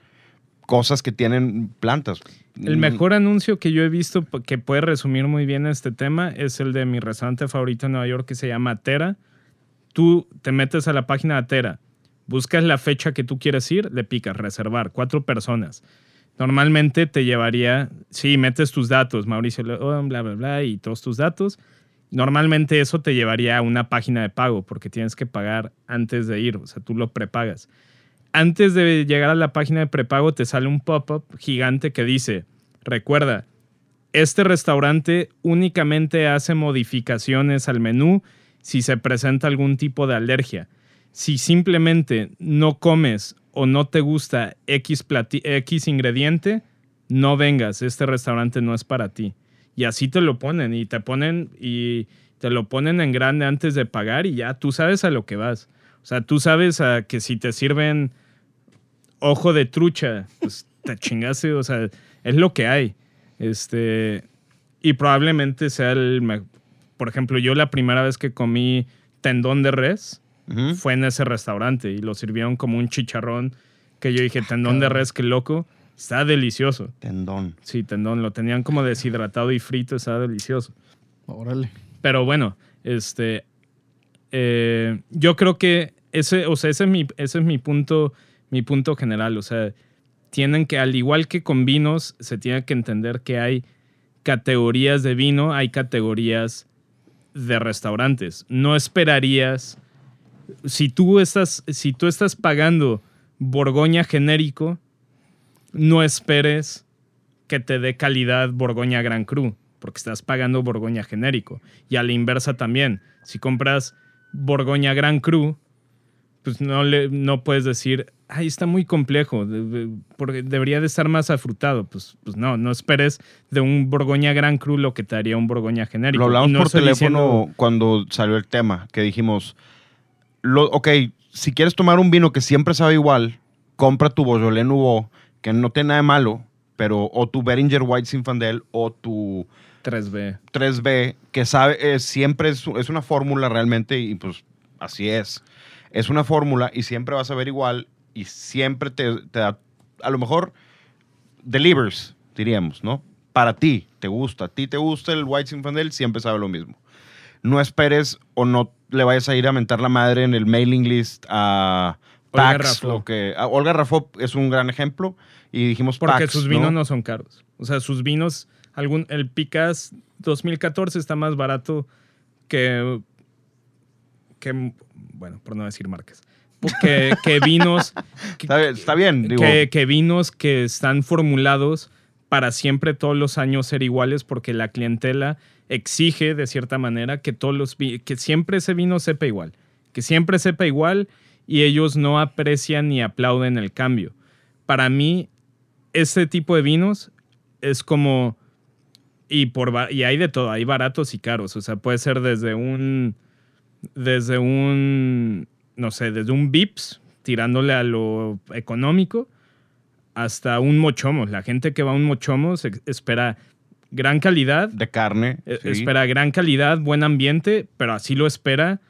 cosas que tienen plantas. El mejor anuncio que yo he visto que puede resumir muy bien este tema es el de mi restaurante favorito en Nueva York que se llama Tera. Tú te metes a la página de Tera, buscas la fecha que tú quieres ir, le picas reservar, cuatro personas. Normalmente te llevaría, sí, metes tus datos, Mauricio, bla, bla, bla, y todos tus datos. Normalmente eso te llevaría a una página de pago porque tienes que pagar antes de ir, o sea, tú lo prepagas. Antes de llegar a la página de prepago te sale un pop-up gigante que dice, recuerda, este restaurante únicamente hace modificaciones al menú si se presenta algún tipo de alergia. Si simplemente no comes o no te gusta X, ingrediente, no vengas, este restaurante no es para ti. Y así te lo ponen y te ponen y te lo ponen en grande antes de pagar y ya tú sabes a lo que vas. O sea, tú sabes a que si te sirven ojo de trucha, pues (laughs) te chingaste, o sea, es lo que hay. Este, y probablemente sea el, por ejemplo, yo la primera vez que comí tendón de res Fue en ese restaurante y lo sirvieron como un chicharrón que yo dije, tendón de res, qué loco, está delicioso. Tendón. Sí, tendón, lo tenían como deshidratado y frito, está delicioso. Órale. Pero bueno, este, eh, yo creo que ese, o sea, ese es mi, ese es mi punto, mi punto general. O sea, tienen que, al igual que con vinos, se tiene que entender que hay categorías de vino, hay categorías de restaurantes. No esperarías, si tú estás, si tú estás pagando Borgoña genérico, no esperes que te dé calidad Borgoña Gran Cru, porque estás pagando Borgoña genérico. Y a la inversa también, si compras Borgoña Gran Cru, pues no, le, no puedes decir, ay, está muy complejo, porque debería de estar más afrutado. Pues, pues no, no esperes de un Borgoña Gran Cru lo que te haría un Borgoña genérico. Lo hablamos no por teléfono diciendo- cuando salió el tema, que dijimos, lo, ok, si quieres tomar un vino que siempre sabe igual, compra tu Beaujolais Nouveau, que no tiene nada de malo, pero o tu Beringer White Zinfandel o tu 3B. 3B, que sabe, eh, siempre es, es una fórmula realmente y pues así es. Es una fórmula y siempre vas a ver igual y siempre te, te da, a lo mejor, delivers, diríamos, ¿no? Para ti, te gusta, a ti te gusta el White Zinfandel, siempre sabe lo mismo. No esperes o no le vayas a ir a mentar la madre en el mailing list a Olga Pax, Raffo. lo que a- Olga Raffo es un gran ejemplo y dijimos Porque Pax, sus vinos ¿no? son caros. O sea, sus vinos, algún, el Picas 2014 está más barato que, que, bueno, por no decir marcas, que, que vinos, que, (laughs) Está, bien- está bien, digo, que, que vinos que están formulados para siempre todos los años ser iguales porque la clientela exige de cierta manera que todos los que siempre ese vino sepa igual, que siempre sepa igual y ellos no aprecian ni aplauden el cambio. Para mí este tipo de vinos es como y por y hay de todo, hay baratos y caros, o sea, puede ser desde un desde un no sé, desde un Vips tirándole a lo económico hasta un mochomo. La gente que va a un mochomo se espera gran calidad, de carne. sí. espera gran calidad, buen ambiente, pero así lo espera.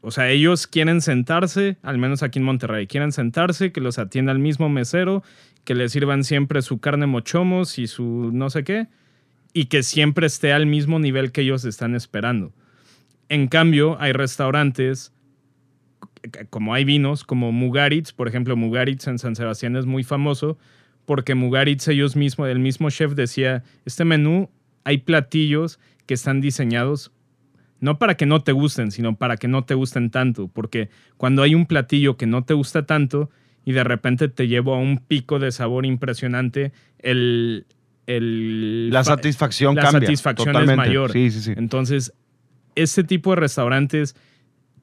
O sea, ellos quieren sentarse, al menos aquí en Monterrey, quieren sentarse, que los atienda el mismo mesero, que les sirvan siempre su carne mochomos y su no sé qué, y que siempre esté al mismo nivel que ellos están esperando. En cambio, hay restaurantes, como hay vinos, como Mugaritz, por ejemplo, Mugaritz en San Sebastián es muy famoso, porque Mugaritz ellos mismos, el mismo chef decía, este menú hay platillos que están diseñados no para que no te gusten, sino para que no te gusten tanto, porque cuando hay un platillo que no te gusta tanto y de repente te llevo a un pico de sabor impresionante, el... el La fa- satisfacción la cambia. satisfacción es mayor. Sí, sí, sí. entonces, este tipo de restaurantes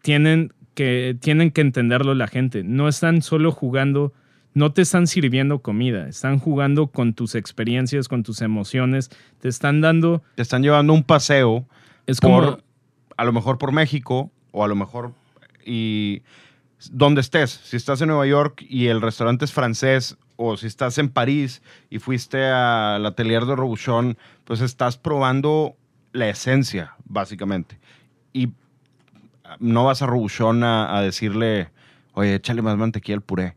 tienen que, tienen que entenderlo la gente. No están solo jugando, no te están sirviendo comida, están jugando con tus experiencias, con tus emociones, te están dando... Te están llevando un paseo Es por, como... a lo mejor por México o a lo mejor y donde estés. Si estás en Nueva York y el restaurante es francés o si estás en París y fuiste al atelier de Robuchon, pues estás probando la esencia, básicamente. Y no vas a Robuchon a, a decirle, oye, échale más mantequilla al puré,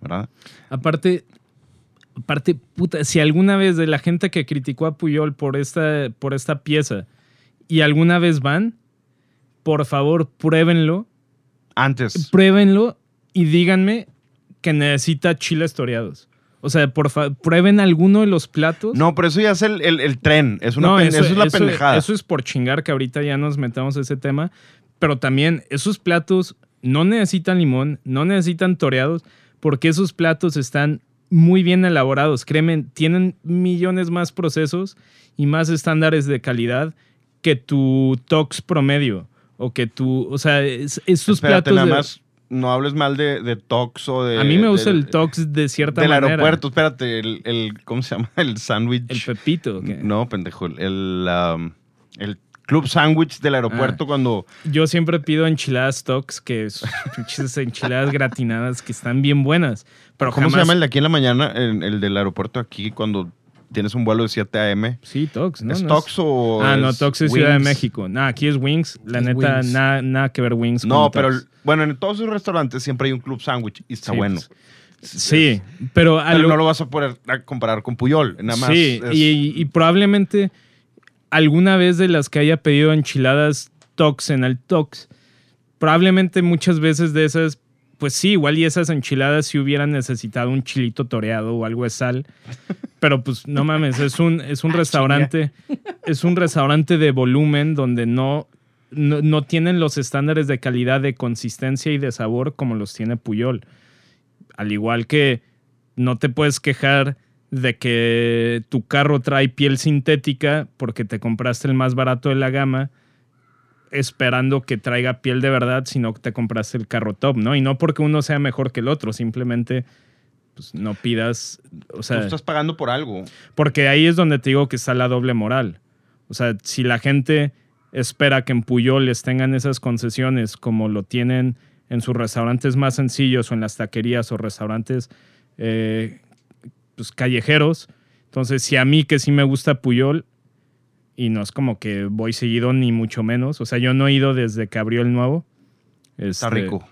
¿verdad? Aparte, aparte, puta, si alguna vez de la gente que criticó a Puyol por esta, por esta pieza y alguna vez van, por favor, pruébenlo, Antes, pruébenlo y díganme que necesita chiles toreados. O sea, por favor, prueben alguno de los platos. no, pero eso ya es el, el- el tren, es una No, pen- eso, es la pendejada. Eso es por chingar que ahorita ya nos metamos a ese tema. Pero también esos platos no necesitan limón, no necesitan toreados, porque esos platos están muy bien elaborados. Créeme, tienen millones más procesos y más estándares de calidad que tu tox promedio. O que tu. O sea, es- esos Espérate, platos. nada de- más, no hables mal de, de Tox o de... a mí me gusta del- el tox de cierta Del manera. aeropuerto, espérate, el, el- ¿cómo se llama? (laughs) El sándwich. El pepito. No, pendejo, el, um, el club sándwich del aeropuerto Ah. cuando... Yo siempre pido enchiladas tox, que es (laughs) pinches enchiladas gratinadas que están bien buenas. Pero ¿Cómo se llama el de aquí en la mañana? El, el del aeropuerto aquí cuando tienes un vuelo de 7 a.m. Sí, Tox, ¿no? ¿Es No Tox o Ah, no, Tox es Ciudad de? México. No, aquí es Wings. La Es neta, Wings. nada, nada que ver Wings No, con pero Tox. bueno, en todos los restaurantes siempre hay un club sándwich y está Sí, bueno. pues, Sí, pero, Pero lo- no lo vas a poder comparar con Puyol, nada más. Sí, es- y, y probablemente alguna vez de las que haya pedido enchiladas Tox en el Tox, probablemente muchas veces de esas, pues sí, igual y esas enchiladas si hubieran necesitado un chilito toreado o algo de sal, (laughs) pero pues no mames, es un, es un restaurante, es un restaurante de volumen donde no, no, no tienen los estándares de calidad, de consistencia y de sabor como los tiene Puyol. Al igual que no te puedes quejar de que tu carro trae piel sintética porque te compraste el más barato de la gama esperando que traiga piel de verdad, sino que te compraste el carro top, ¿no? Y no porque uno sea mejor que el otro, simplemente pues, no pidas, o Tú sea, estás pagando por algo. porque ahí es donde te digo que está la doble moral. O sea, si la gente espera que en Puyol les tengan esas concesiones como lo tienen en sus restaurantes más sencillos o en las taquerías o restaurantes eh, pues, callejeros. Entonces, si a mí que sí me gusta Puyol, y no es como que voy seguido ni mucho menos, o sea, yo no he ido desde que abrió el nuevo. Está Este, rico.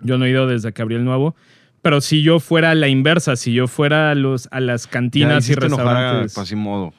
Yo no he ido desde que abrió el nuevo. Pero si yo fuera a la inversa, si yo fuera a, los, a las Ya cantinas y hiciste enojar a restaurantes, Quasimodo.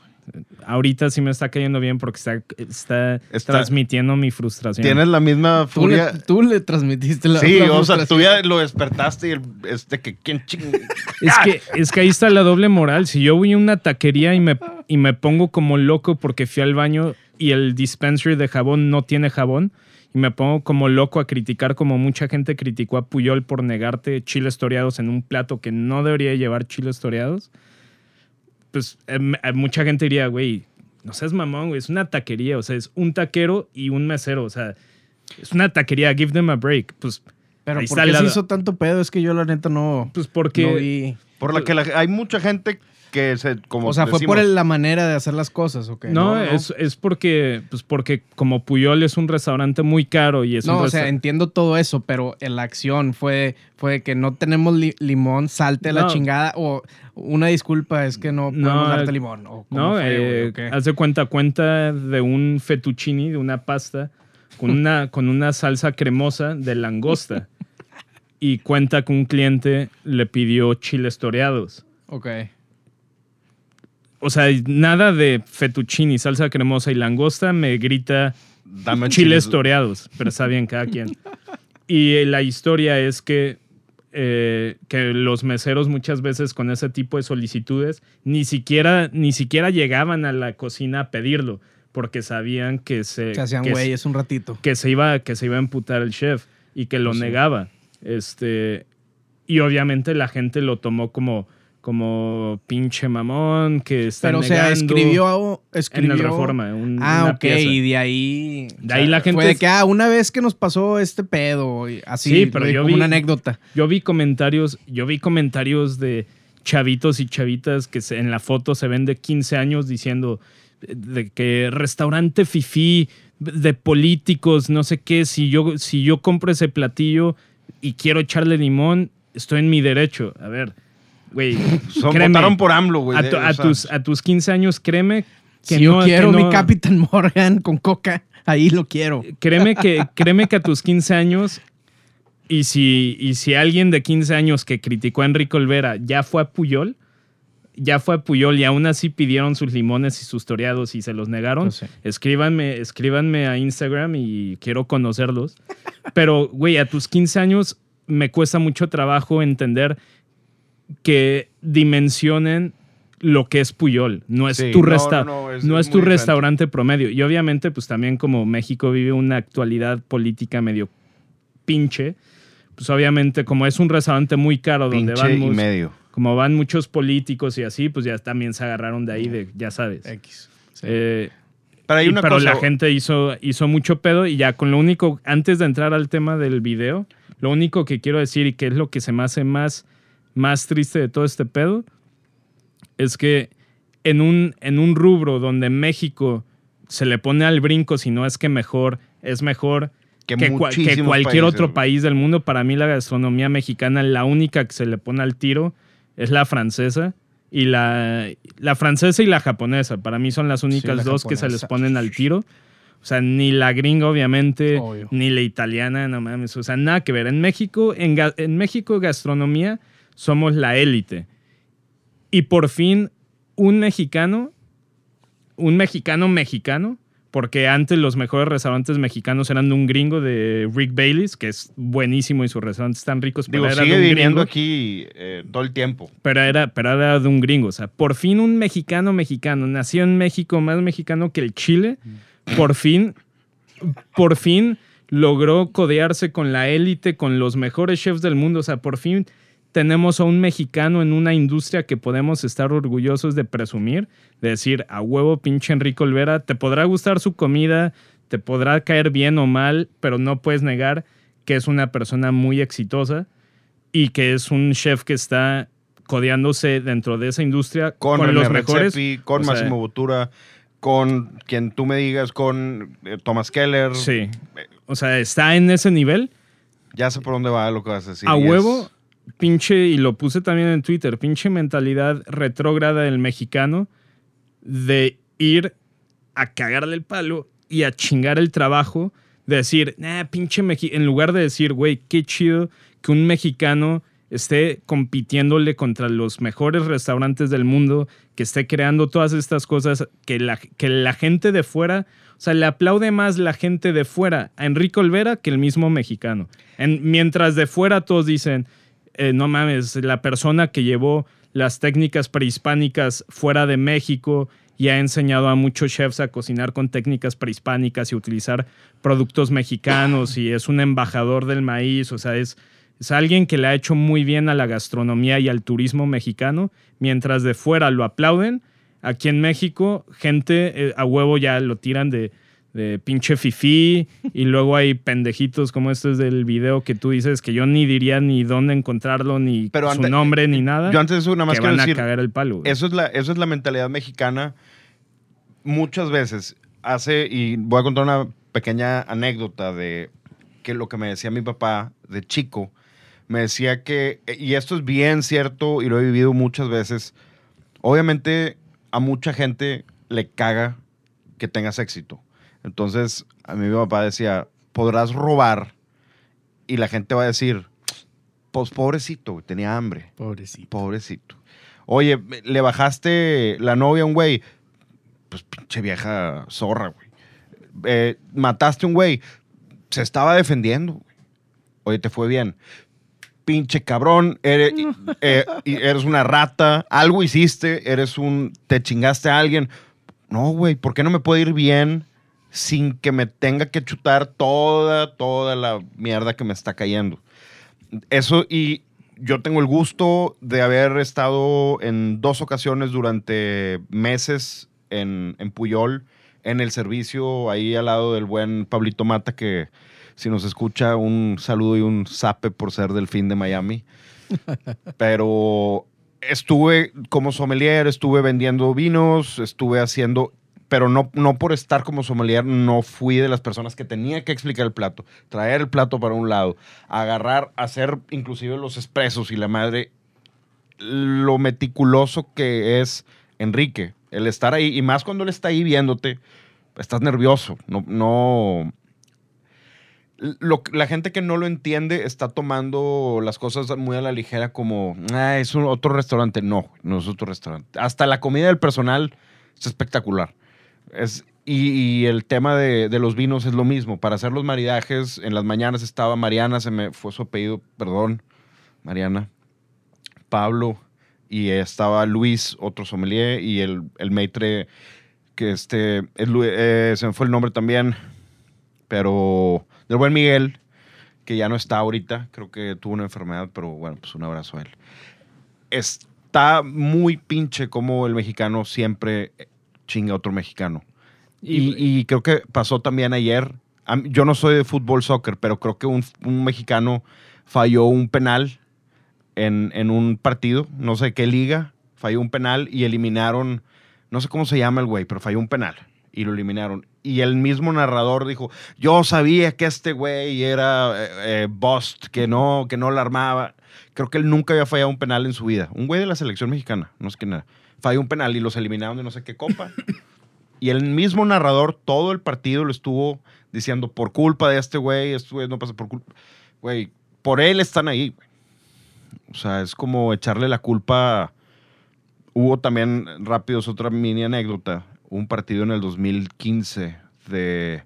Ahorita sí me está cayendo bien porque está, está, Está- transmitiendo mi frustración. Tienes la misma Tú le, furia. tú le transmitiste la Sí, la o sea, tú ya lo despertaste y el, este que quién ching. (laughs) Es que, es que ahí está la doble moral. Si yo voy a una taquería y me, y me pongo como loco porque fui al baño y el dispensary de jabón no tiene jabón, y me pongo como loco a criticar como mucha gente criticó a Puyol por negarte chiles toreados en un plato que no debería llevar chiles toreados, pues eh, mucha gente diría, güey, no seas mamón, güey, es una taquería, o sea, es un taquero y un mesero, o sea, es una taquería, give them a break. Pues, Pero ¿por qué se hizo tanto pedo? Es que yo la neta no, pues porque... no vi. Por la que la- hay mucha gente que se. Como O sea, fue decimos, por el- la manera de hacer las cosas, ¿ok? No, Es, es porque, pues porque como Puyol es un restaurante muy caro y es No, un o sea, entiendo todo eso, pero la acción fue, fue que no tenemos li- limón, salte a la No. chingada, o una disculpa es que no podemos No, darte eh, limón. O No, fue, eh, ¿o qué? haz de cuenta, cuenta de un fettuccini, de una pasta, con una, (laughs) con una salsa cremosa de langosta. y cuenta que un cliente le pidió chiles toreados. Ok. O sea, nada de fettuccini, salsa cremosa y langosta me grita Dame chiles toreados, pero está bien cada quien. Y eh, la historia es que, eh, que los meseros muchas veces con ese tipo de solicitudes ni siquiera, ni siquiera llegaban a la cocina a pedirlo, porque sabían que se, hacían que, güeyes un ratito. que se iba, que se iba a emputar el chef y que lo Pues sí. negaba. Este, y obviamente la gente lo tomó como, como pinche mamón, que está Pero, o sea, negando escribió, en escribió... el Reforma. un- Ah, una ok, pieza. y de ahí... De ahí la gente Fue de que, ah, una vez que nos pasó este pedo, y así, Sí, pero yo como vi- una anécdota. Yo vi comentarios, yo vi comentarios de chavitos y chavitas que se- en la foto se ven de 15 años diciendo eh, de que restaurante fifí de políticos, no sé qué, si yo si yo compro ese platillo y quiero echarle limón, estoy en mi derecho. A ver, güey, votaron por AMLO, güey. a, tu- tus, a tus 15 años, créeme que si yo no- que quiero no- mi Captain Morgan con coca, ahí lo quiero. Créeme que, créeme que a tus 15 años, y si, y si alguien de 15 años que criticó a Enrique Olvera ya fue a Puyol, ya fue a Puyol y aún así pidieron sus limones y sus toreados y se los negaron, Pues sí. escríbanme, escríbanme a Instagram y quiero conocerlos. Pero, güey, a tus 15 años me cuesta mucho trabajo entender que dimensionen lo que es Puyol. No es Sí, tu, no, resta- no, no, es- no es es tu muy diferente. restaurante promedio. Y obviamente, pues también como México vive una actualidad política medio pinche, pues obviamente como es un restaurante muy caro donde van, y medio. como van muchos políticos y así, pues ya también se agarraron de ahí, de, ya sabes. X. Sí. Eh, Pero hay y- una pero cosa. la gente hizo, hizo mucho pedo y ya con lo único, antes de entrar al tema del video, lo único que quiero decir y que es lo que se me hace más, más triste de todo este pedo, es que en un, en un rubro donde México se le pone al brinco, si no es que mejor, es mejor que, que, cua- que muchísimos cualquier países, otro país del mundo. Para mí la gastronomía mexicana, la única que se le pone al tiro es la francesa. Y la, la francesa y la japonesa, para mí son las únicas la dos que se les ponen al tiro. O sea, ni la gringa, obviamente, Obvio. ni la italiana, no mames. O sea, nada que ver. En México, en, en México, gastronomía, somos la élite. Y por fin, un mexicano, un mexicano mexicano, porque antes los mejores restaurantes mexicanos eran de un gringo de Rick Bailey's, que es buenísimo y sus restaurantes están ricos, pero Digo, era sigue de un viviendo gringo. aquí eh, todo el tiempo. Pero era, pero era de un gringo. O sea, por fin un mexicano mexicano, nació en México, más mexicano que el Chile, por fin, por fin logró codearse con la élite, con los mejores chefs del mundo. O sea, por fin tenemos a un mexicano en una industria que podemos estar orgullosos de presumir, de decir, a huevo, pinche Enrique Olvera, te podrá gustar su comida, te podrá caer bien o mal, pero no puedes negar que es una persona muy exitosa y que es un chef que está codeándose dentro de esa industria Con, los mejores. Con O sea, Botura, con quien tú me digas, con eh, Thomas Keller. Sí. O sea, está en ese nivel Ya sé por dónde va lo que vas a decir. a huevo, pinche, y lo puse también en Twitter, pinche mentalidad retrógrada del mexicano de ir a cagarle el palo y a chingar el trabajo, de decir, nah, pinche Mexi en lugar de decir, güey, qué chido que un mexicano esté compitiéndole contra los mejores restaurantes del mundo, que esté creando todas estas cosas, que la, que la gente de fuera, o sea, le aplaude más la gente de fuera a Enrique Olvera que el mismo mexicano. En- mientras de fuera todos dicen, eh, no mames, la persona que llevó las técnicas prehispánicas fuera de México y ha enseñado a muchos chefs a cocinar con técnicas prehispánicas y utilizar productos mexicanos y es un embajador del maíz, o sea, es, es alguien que le ha hecho muy bien a la gastronomía y al turismo mexicano, mientras de fuera lo aplauden. Aquí en México, gente eh, a huevo ya lo tiran de, de pinche fifí y luego hay pendejitos como estos del video que tú dices que yo ni diría ni dónde encontrarlo, ni Pero su nombre, ni nada. Yo antes de eso nada más que quiero van decir, a cagar el palo. güey. eso es, la, eso es la mentalidad mexicana. Muchas veces hace, y voy a contar una pequeña anécdota de que lo que me decía mi papá de chico, me decía que, y esto es bien cierto y lo he vivido muchas veces, obviamente a mucha gente le caga que tengas éxito. Entonces, a mí mi papá decía, podrás robar y la gente va a decir, pues pobrecito, güey, tenía hambre. Pobrecito. Pobrecito. Oye, le bajaste la novia a un güey. Pues pinche vieja zorra, güey. Eh, mataste a un güey. Se estaba defendiendo. güey. Oye, te fue bien. Pinche cabrón. Eres, eh, eres una rata. Algo hiciste. Eres un. Te chingaste a alguien. No, güey. ¿Por qué no me puede ir bien sin que me tenga que chutar toda, toda la mierda que me está cayendo? Eso, y yo tengo el gusto de haber estado en dos ocasiones durante meses en, en Puyol, en el servicio, ahí al lado del buen Pablito Mata, que si nos escucha, un saludo y un zape por ser del fin de Miami. (laughs) Pero estuve como sommelier, estuve vendiendo vinos, estuve haciendo, pero no, no por estar como sommelier, no fui de las personas que tenía que explicar el plato, traer el plato para un lado, agarrar, hacer inclusive los expresos y la madre, lo meticuloso que es Enrique, el estar ahí, y más cuando él está ahí viéndote, estás nervioso, no, no, lo- la gente que no lo entiende está tomando las cosas muy a la ligera como, "Ah, es otro restaurante. No, no es otro restaurante. Hasta la comida del personal es espectacular. Es, y, el tema de, de los vinos es lo mismo. Para hacer los maridajes, en las mañanas estaba Mariana, se me fue su apellido, perdón, Mariana, Pablo, y estaba Luis, otro sommelier, y el, el maitre, que este, eh, se me fue el nombre también, pero del buen Miguel, que ya no está ahorita, creo que tuvo una enfermedad, pero bueno, pues un abrazo a él. Está muy pinche como el mexicano siempre chinga otro mexicano. Y, y creo que pasó también ayer. Yo no soy de fútbol, soccer, pero creo que un, un mexicano falló un penal en, en un partido, no sé qué liga, falló un penal y eliminaron, no sé cómo se llama el güey, pero falló un penal y lo eliminaron. Y el mismo narrador dijo, yo sabía que este güey era eh, eh, bust, que no, que no la armaba. Creo que él nunca había fallado un penal en su vida. Un güey de la selección mexicana, no sé quién era. Falló un penal y los eliminaron de no sé qué copa. Y el mismo narrador todo el partido lo estuvo diciendo, por culpa de este güey, este güey no pasa por culpa. Güey, por él están ahí. O sea, es como echarle la culpa. Hubo también, rápido, otra mini anécdota. Un partido en el 2015 de.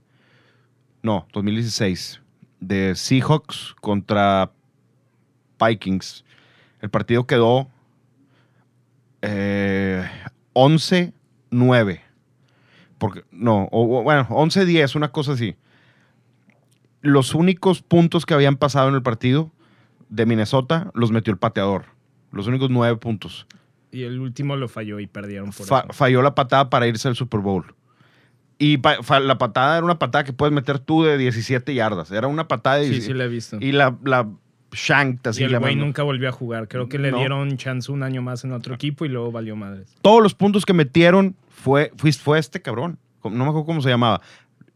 No, 2016. De Seahawks contra Vikings. El partido quedó eh, 11-9. Porque, no, o- bueno, 11-10, una cosa así. Los únicos puntos que habían pasado en el partido de Minnesota los metió el pateador. Los únicos nueve puntos. Y el último lo falló y perdieron por Fa- eso. falló la patada para irse al Super Bowl. Y la patada era una patada que puedes meter tú de 17 yardas. Era una patada de Sí, 17 sí lo he visto. Y la, la shanked así. y el güey nunca volvió a jugar. Creo que le No. dieron chance un año más en otro equipo y luego valió madres. Todos los puntos que metieron fue, fue, fue este cabrón. No me acuerdo cómo se llamaba.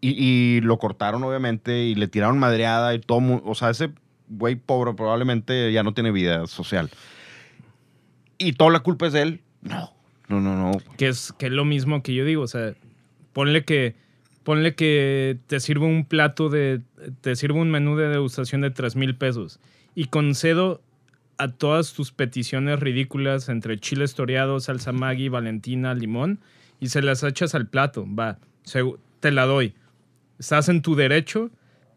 Y, y lo cortaron, obviamente, y le tiraron madreada y todo. O sea, ese güey pobre probablemente ya no tiene vida social. Y toda la culpa es de él. No, no, no, no. Que es, que es lo mismo que yo digo, o sea, ponle que, ponle que te sirve un plato de, te sirve un menú de degustación de 3 mil pesos y concedo a todas tus peticiones ridículas entre chiles toreados, salsa Maggi, Valentina, limón y se las echas al plato, va, te la doy. Estás en tu derecho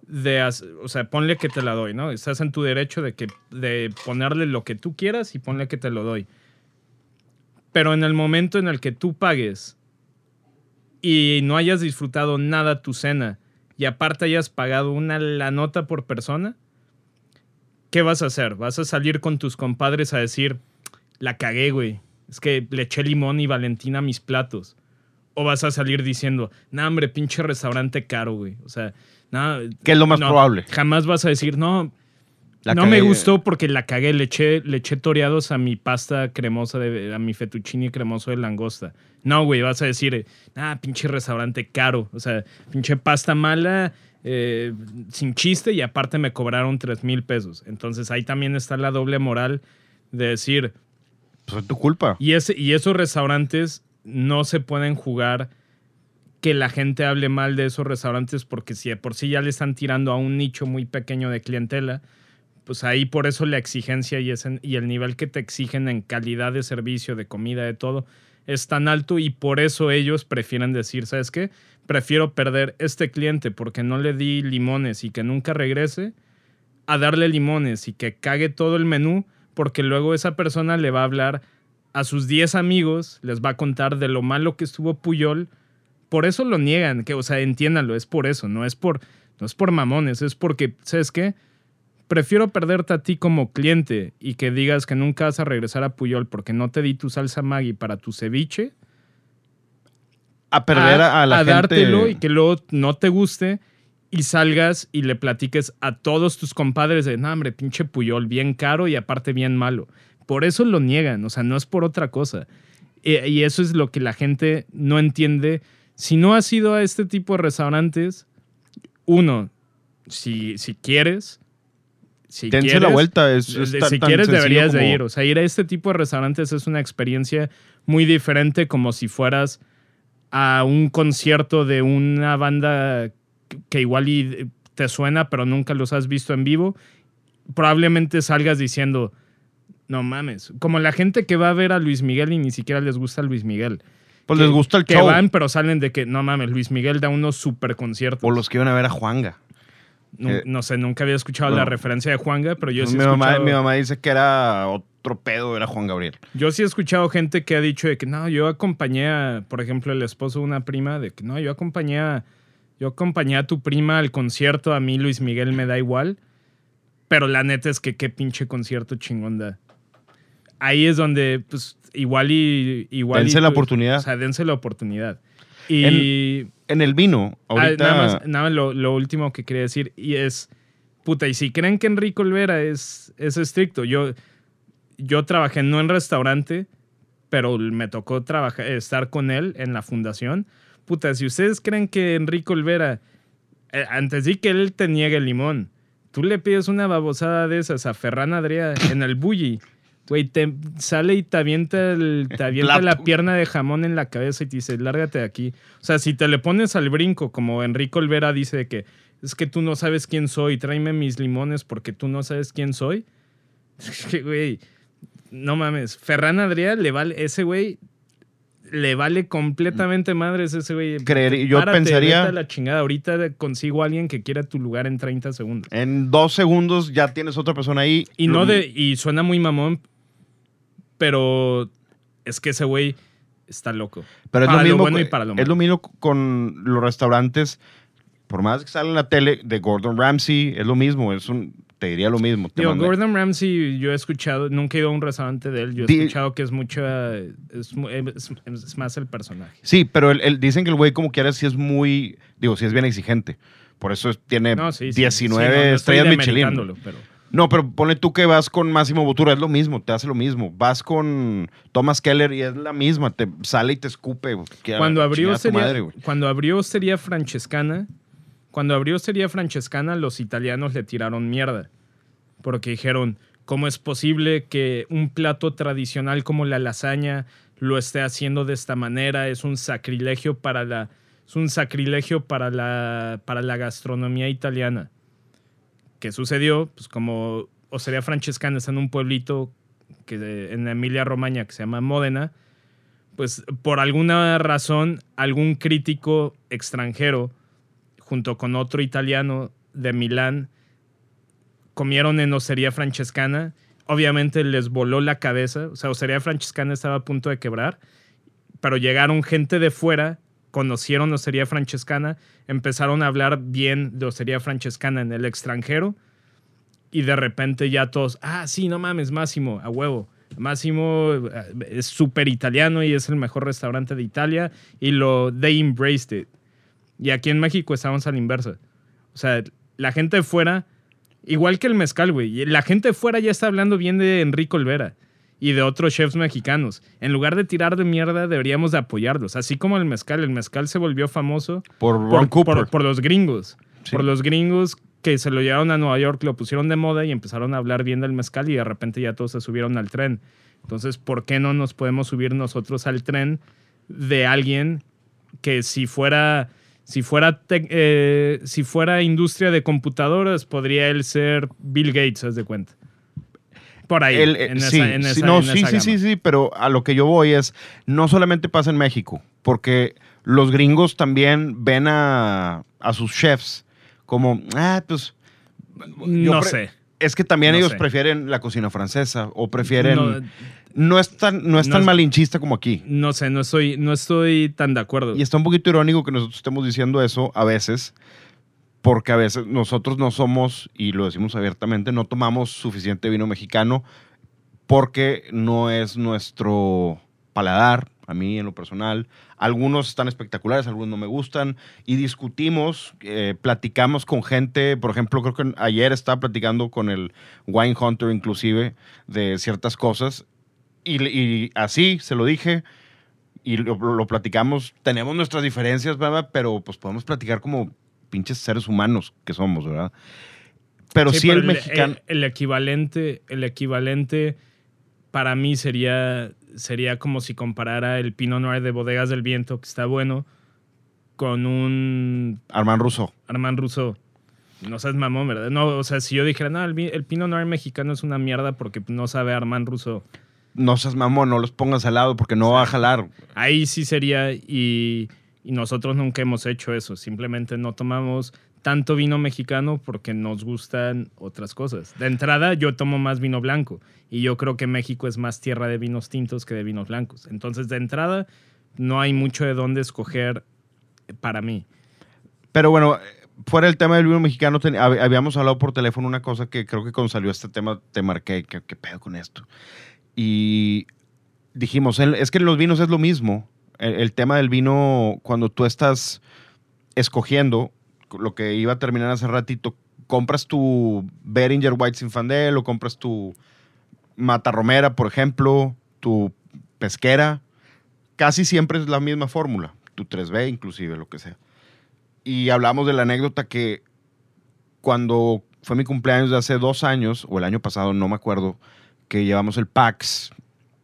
de, o sea, ponle que te la doy, ¿no? Estás en tu derecho de que de ponerle lo que tú quieras y ponle que te lo doy. Pero en el momento en el que tú pagues y no hayas disfrutado nada tu cena y aparte hayas pagado una la nota por persona, ¿qué vas a hacer? ¿Vas a salir con tus compadres a decir, la cagué, güey? Es que le eché limón y Valentina a mis platos. O vas a salir diciendo, no, hombre, pinche restaurante caro, güey. O sea, no. ¿Qué es lo más no, probable? Jamás vas a decir, no, La no me gustó porque la cagué. Le eché, le eché toreados a mi pasta cremosa, de, a mi fettuccine cremoso de langosta. No, güey, vas a decir, ah, pinche restaurante caro. O sea, pinche pasta mala, eh, sin chiste y aparte me cobraron 3 mil pesos. Entonces ahí también está la doble moral de decir, Pues es tu culpa. y, ese, y esos restaurantes no se pueden jugar que la gente hable mal de esos restaurantes porque si de por sí ya le están tirando a un nicho muy pequeño de clientela, pues ahí por eso la exigencia y, ese- y el nivel que te exigen en calidad de servicio, de comida, de todo, es tan alto y por eso ellos prefieren decir, ¿sabes qué? Prefiero perder este cliente porque no le di limones y que nunca regrese a darle limones y que cague todo el menú porque luego esa persona le va a hablar a sus 10 amigos, les va a contar de lo malo que estuvo Puyol. Por eso lo niegan, que o sea, entiéndanlo, es por eso, no es por no es por mamones, es porque ¿sabes qué? Prefiero perderte a ti como cliente y que digas que nunca vas a regresar a Puyol porque no te di tu salsa Maggi para tu ceviche A perder a, a la gente. dártelo y que luego no te guste y salgas y le platiques a todos tus compadres de, no, hombre, pinche Puyol, bien caro y aparte bien malo. Por eso lo niegan, o sea, no es por otra cosa. Y, y eso es lo que la gente no entiende. Si no has ido a este tipo de restaurantes, uno, si, si quieres, si Dense quieres, la vuelta. Es, es si tan quieres deberías de ir. O sea, ir a este tipo de restaurantes es una experiencia muy diferente como si fueras a un concierto de una banda que igual y te suena, pero nunca los has visto en vivo. Probablemente salgas diciendo, no mames. Como la gente que va a ver a Luis Miguel y ni siquiera les gusta Luis Miguel. Pues Que- les gusta el que show. van, pero salen de que, no mames, Luis Miguel da unos super conciertos. O los que iban a ver a Juanga. No, eh, no sé, nunca había escuchado la referencia de Juanga, pero yo sí he mi, mamá, mi mamá dice que era otro pedo, era Juan Gabriel. Yo sí he escuchado gente que ha dicho de que no, yo acompañé a, por ejemplo, el esposo de una prima, de que no, yo acompañé a, yo acompañé a tu prima al concierto, a mí Luis Miguel me da igual, pero la neta es que qué pinche concierto chingón da. Ahí es donde, pues, igual y... Igual Dense y, la oportunidad. O sea, dense la oportunidad. Y... En el vino, Ah, ahorita. nada más, nada más lo, lo último que quería decir y es, puta, y si creen que Enrique Olvera es, es estricto, yo, yo trabajé no en restaurante, pero me tocó trabajar, estar con él en la fundación. Puta, si ustedes creen que Enrique Olvera, eh, antes de que él te niegue el limón, tú le pides una babosada de esas a Ferran Adrià en el bully, güey, te sale y te avienta, el- te (laughs) avienta la pierna de jamón en la cabeza y te dice, lárgate de aquí. O sea, si te le pones al brinco, como Enrique Olvera dice de que es que tú no sabes quién soy, tráeme mis limones porque tú no sabes quién soy. (laughs) Güey, no mames. Ferran Adrià le vale, ese güey le vale completamente madres ese güey. Creer- yo Párate, pensaría- la chingada. Ahorita consigo a alguien que quiera tu lugar en 30 segundos. En dos segundos ya tienes otra persona ahí. Y no Lo- de. Y suena muy mamón, pero es que ese güey está loco. Pero es para lo lo mismo. bueno y para lo Es malo. lo mismo con los restaurantes. Por más que sale en la tele de Gordon Ramsay, es lo mismo. Es un, te diría lo mismo. te Digo, Gordon Ramsay, yo he escuchado, nunca he ido a un restaurante de él, yo he Di- escuchado que es mucha, es, mu- es- es más el personaje. Sí, pero el, el- dicen que el güey, como quiera, sí es muy. Digo, sí es bien exigente. Por eso es- tiene No, sí, sí, 19 sí, no, no estoy estrellas Michelin. Pero, No, pero ponle tú que vas con Máximo Botura, es lo mismo, te hace lo mismo. Vas con Thomas Keller y es la misma, te sale y te escupe. cuando abrió sería, madre, cuando abrió sería Francescana, cuando abrió sería Francescana, los italianos le tiraron mierda. porque dijeron, ¿cómo es posible que un plato tradicional como la lasaña lo esté haciendo de esta manera? Es un sacrilegio para la, es un sacrilegio para la, para la gastronomía italiana. ¿Qué sucedió? Pues como Osteria Francescana está en un pueblito que, en Emilia Romagna que se llama Módena, pues por alguna razón algún crítico extranjero junto con otro italiano de Milán comieron en Osteria Francescana. Obviamente les voló la cabeza, o sea, Osteria Francescana estaba a punto de quebrar, pero llegaron gente de fuera, conocieron Osteria Francescana, empezaron a hablar bien de Osteria Francescana en el extranjero y de repente ya todos, ah, sí, no mames, Máximo, a huevo. Máximo eh, es súper italiano y es el mejor restaurante de Italia y lo, they embraced it. Y aquí en México estamos a la inversa. O sea, la gente fuera, igual que el mezcal, güey, la gente fuera ya está hablando bien de Enrique Olvera y de otros chefs mexicanos. En lugar de tirar de mierda, deberíamos de apoyarlos. Así como el mezcal. El mezcal se volvió famoso Por Ron por, los gringos. Sí. Por los gringos que se lo llevaron a Nueva York, lo pusieron de moda y empezaron a hablar bien del mezcal y de repente ya todos se subieron al tren. Entonces, ¿por qué no nos podemos subir nosotros al tren de alguien que si fuera, si fuera, eh, si fuera industria de computadoras, podría él ser Bill Gates, haz de cuenta? Por ahí. El, eh, en sí, esa, en sí, esa- no, en sí, esa sí, sí, sí, pero a lo que yo voy es, no solamente pasa en México, porque los gringos también ven a, a sus chefs como, ah, pues... No sé. Es que también No ellos sé. prefieren la cocina francesa o prefieren... No, No, es tan, no es tan malinchista como aquí. no sé, no estoy, no estoy tan de acuerdo. Y está un poquito irónico que nosotros estemos diciendo eso a veces, porque a veces nosotros no somos, y lo decimos abiertamente, no tomamos suficiente vino mexicano porque no es nuestro paladar, a mí en lo personal. Algunos están espectaculares, algunos no me gustan, y discutimos, eh, platicamos con gente, por ejemplo, creo que ayer estaba platicando con el Wine Hunter inclusive de ciertas cosas, y, y así se lo dije, y lo, lo platicamos, tenemos nuestras diferencias, ¿verdad? Pero pues podemos platicar como pinches seres humanos que somos, ¿verdad? Pero sí, el mexicano... El, equivalente, el equivalente para mí sería, sería como si comparara el Pinot Noir de Bodegas del Viento, que está bueno, con un Armand Rousseau. Armand Rousseau. No seas mamón, ¿verdad? No, o sea, si yo dijera, no, el, el Pinot Noir mexicano es una mierda porque no sabe Armand Rousseau. No seas mamón, no los pongas al lado porque no va a jalar. Ahí sí sería, y, y nosotros nunca hemos hecho eso. Simplemente no tomamos tanto vino mexicano porque nos gustan otras cosas. De entrada, yo tomo más vino blanco. Y yo creo que México es más tierra de vinos tintos que de vinos blancos. Entonces, de entrada, no hay mucho de dónde escoger para mí. Pero bueno, fuera del tema del vino mexicano, habíamos hablado por teléfono una cosa que creo que cuando salió este tema te marqué, ¿qué, pedo con esto? Y dijimos, el- es que los vinos es lo mismo. El, tema del vino, cuando tú estás escogiendo, lo que iba a terminar hace ratito, compras tu Beringer White Zinfandel o compras tu Mata Romera, por ejemplo, tu pesquera, casi siempre es la misma fórmula, tu 3B inclusive, lo que sea. Y hablamos de la anécdota que cuando fue mi cumpleaños de hace dos años, o el año pasado, no me acuerdo, que llevamos el PAX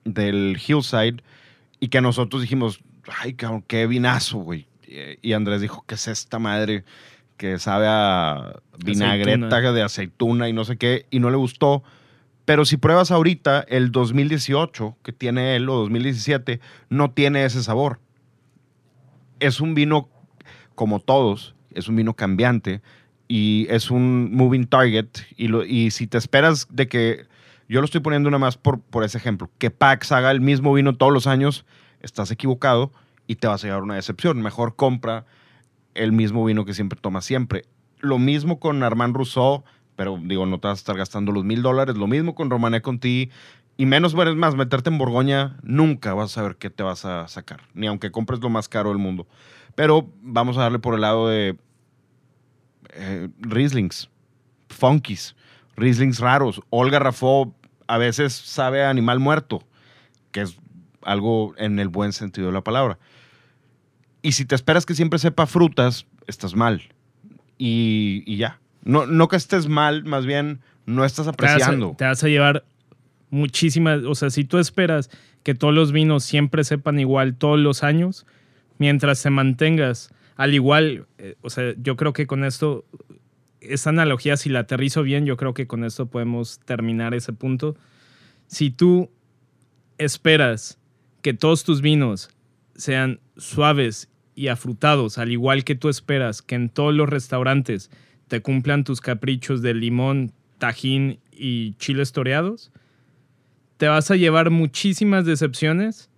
del Hillside y que nosotros dijimos, ay, cabrón, qué vinazo, güey. Y- Andrés dijo, ¿qué es esta madre? Que sabe a vinagreta Aceituna. de aceituna y no sé qué, y no le gustó. Pero si pruebas ahorita el 2018 que tiene él o 2017, no tiene ese sabor. Es un vino como todos, es un vino cambiante y es un moving target. Y, lo- y si te esperas de que, yo lo estoy poniendo nada más por, por ese ejemplo, que Pax haga el mismo vino todos los años, estás equivocado y te vas a llevar una decepción. Mejor compra el mismo vino que siempre tomas siempre. Lo mismo con Armand Rousseau, pero digo, no te vas a estar gastando los mil dólares. Lo mismo con Romané Conti. Y menos, bueno, es más, meterte en Borgoña, nunca vas a saber qué te vas a sacar. Ni aunque compres lo más caro del mundo. Pero vamos a darle por el lado de eh, Rieslings, Funkies, Rieslings raros. Olga Rafó a veces sabe a animal muerto, que es algo en el buen sentido de la palabra. Y si te esperas que siempre sepa frutas, estás mal. Y, y ya. No, no que estés mal, más bien no estás Te vas, a, apreciando. te vas a llevar muchísimas, o sea, si tú esperas que todos los vinos siempre sepan igual todos los años, mientras te mantengas al igual, eh, o sea, yo creo que con esto, esta analogía, si la aterrizo bien, yo creo que con esto podemos terminar ese punto. Si tú esperas que todos tus vinos sean suaves y afrutados, al igual que tú esperas que en todos los restaurantes te cumplan tus caprichos de limón, tajín y chiles toreados, te vas a llevar muchísimas decepciones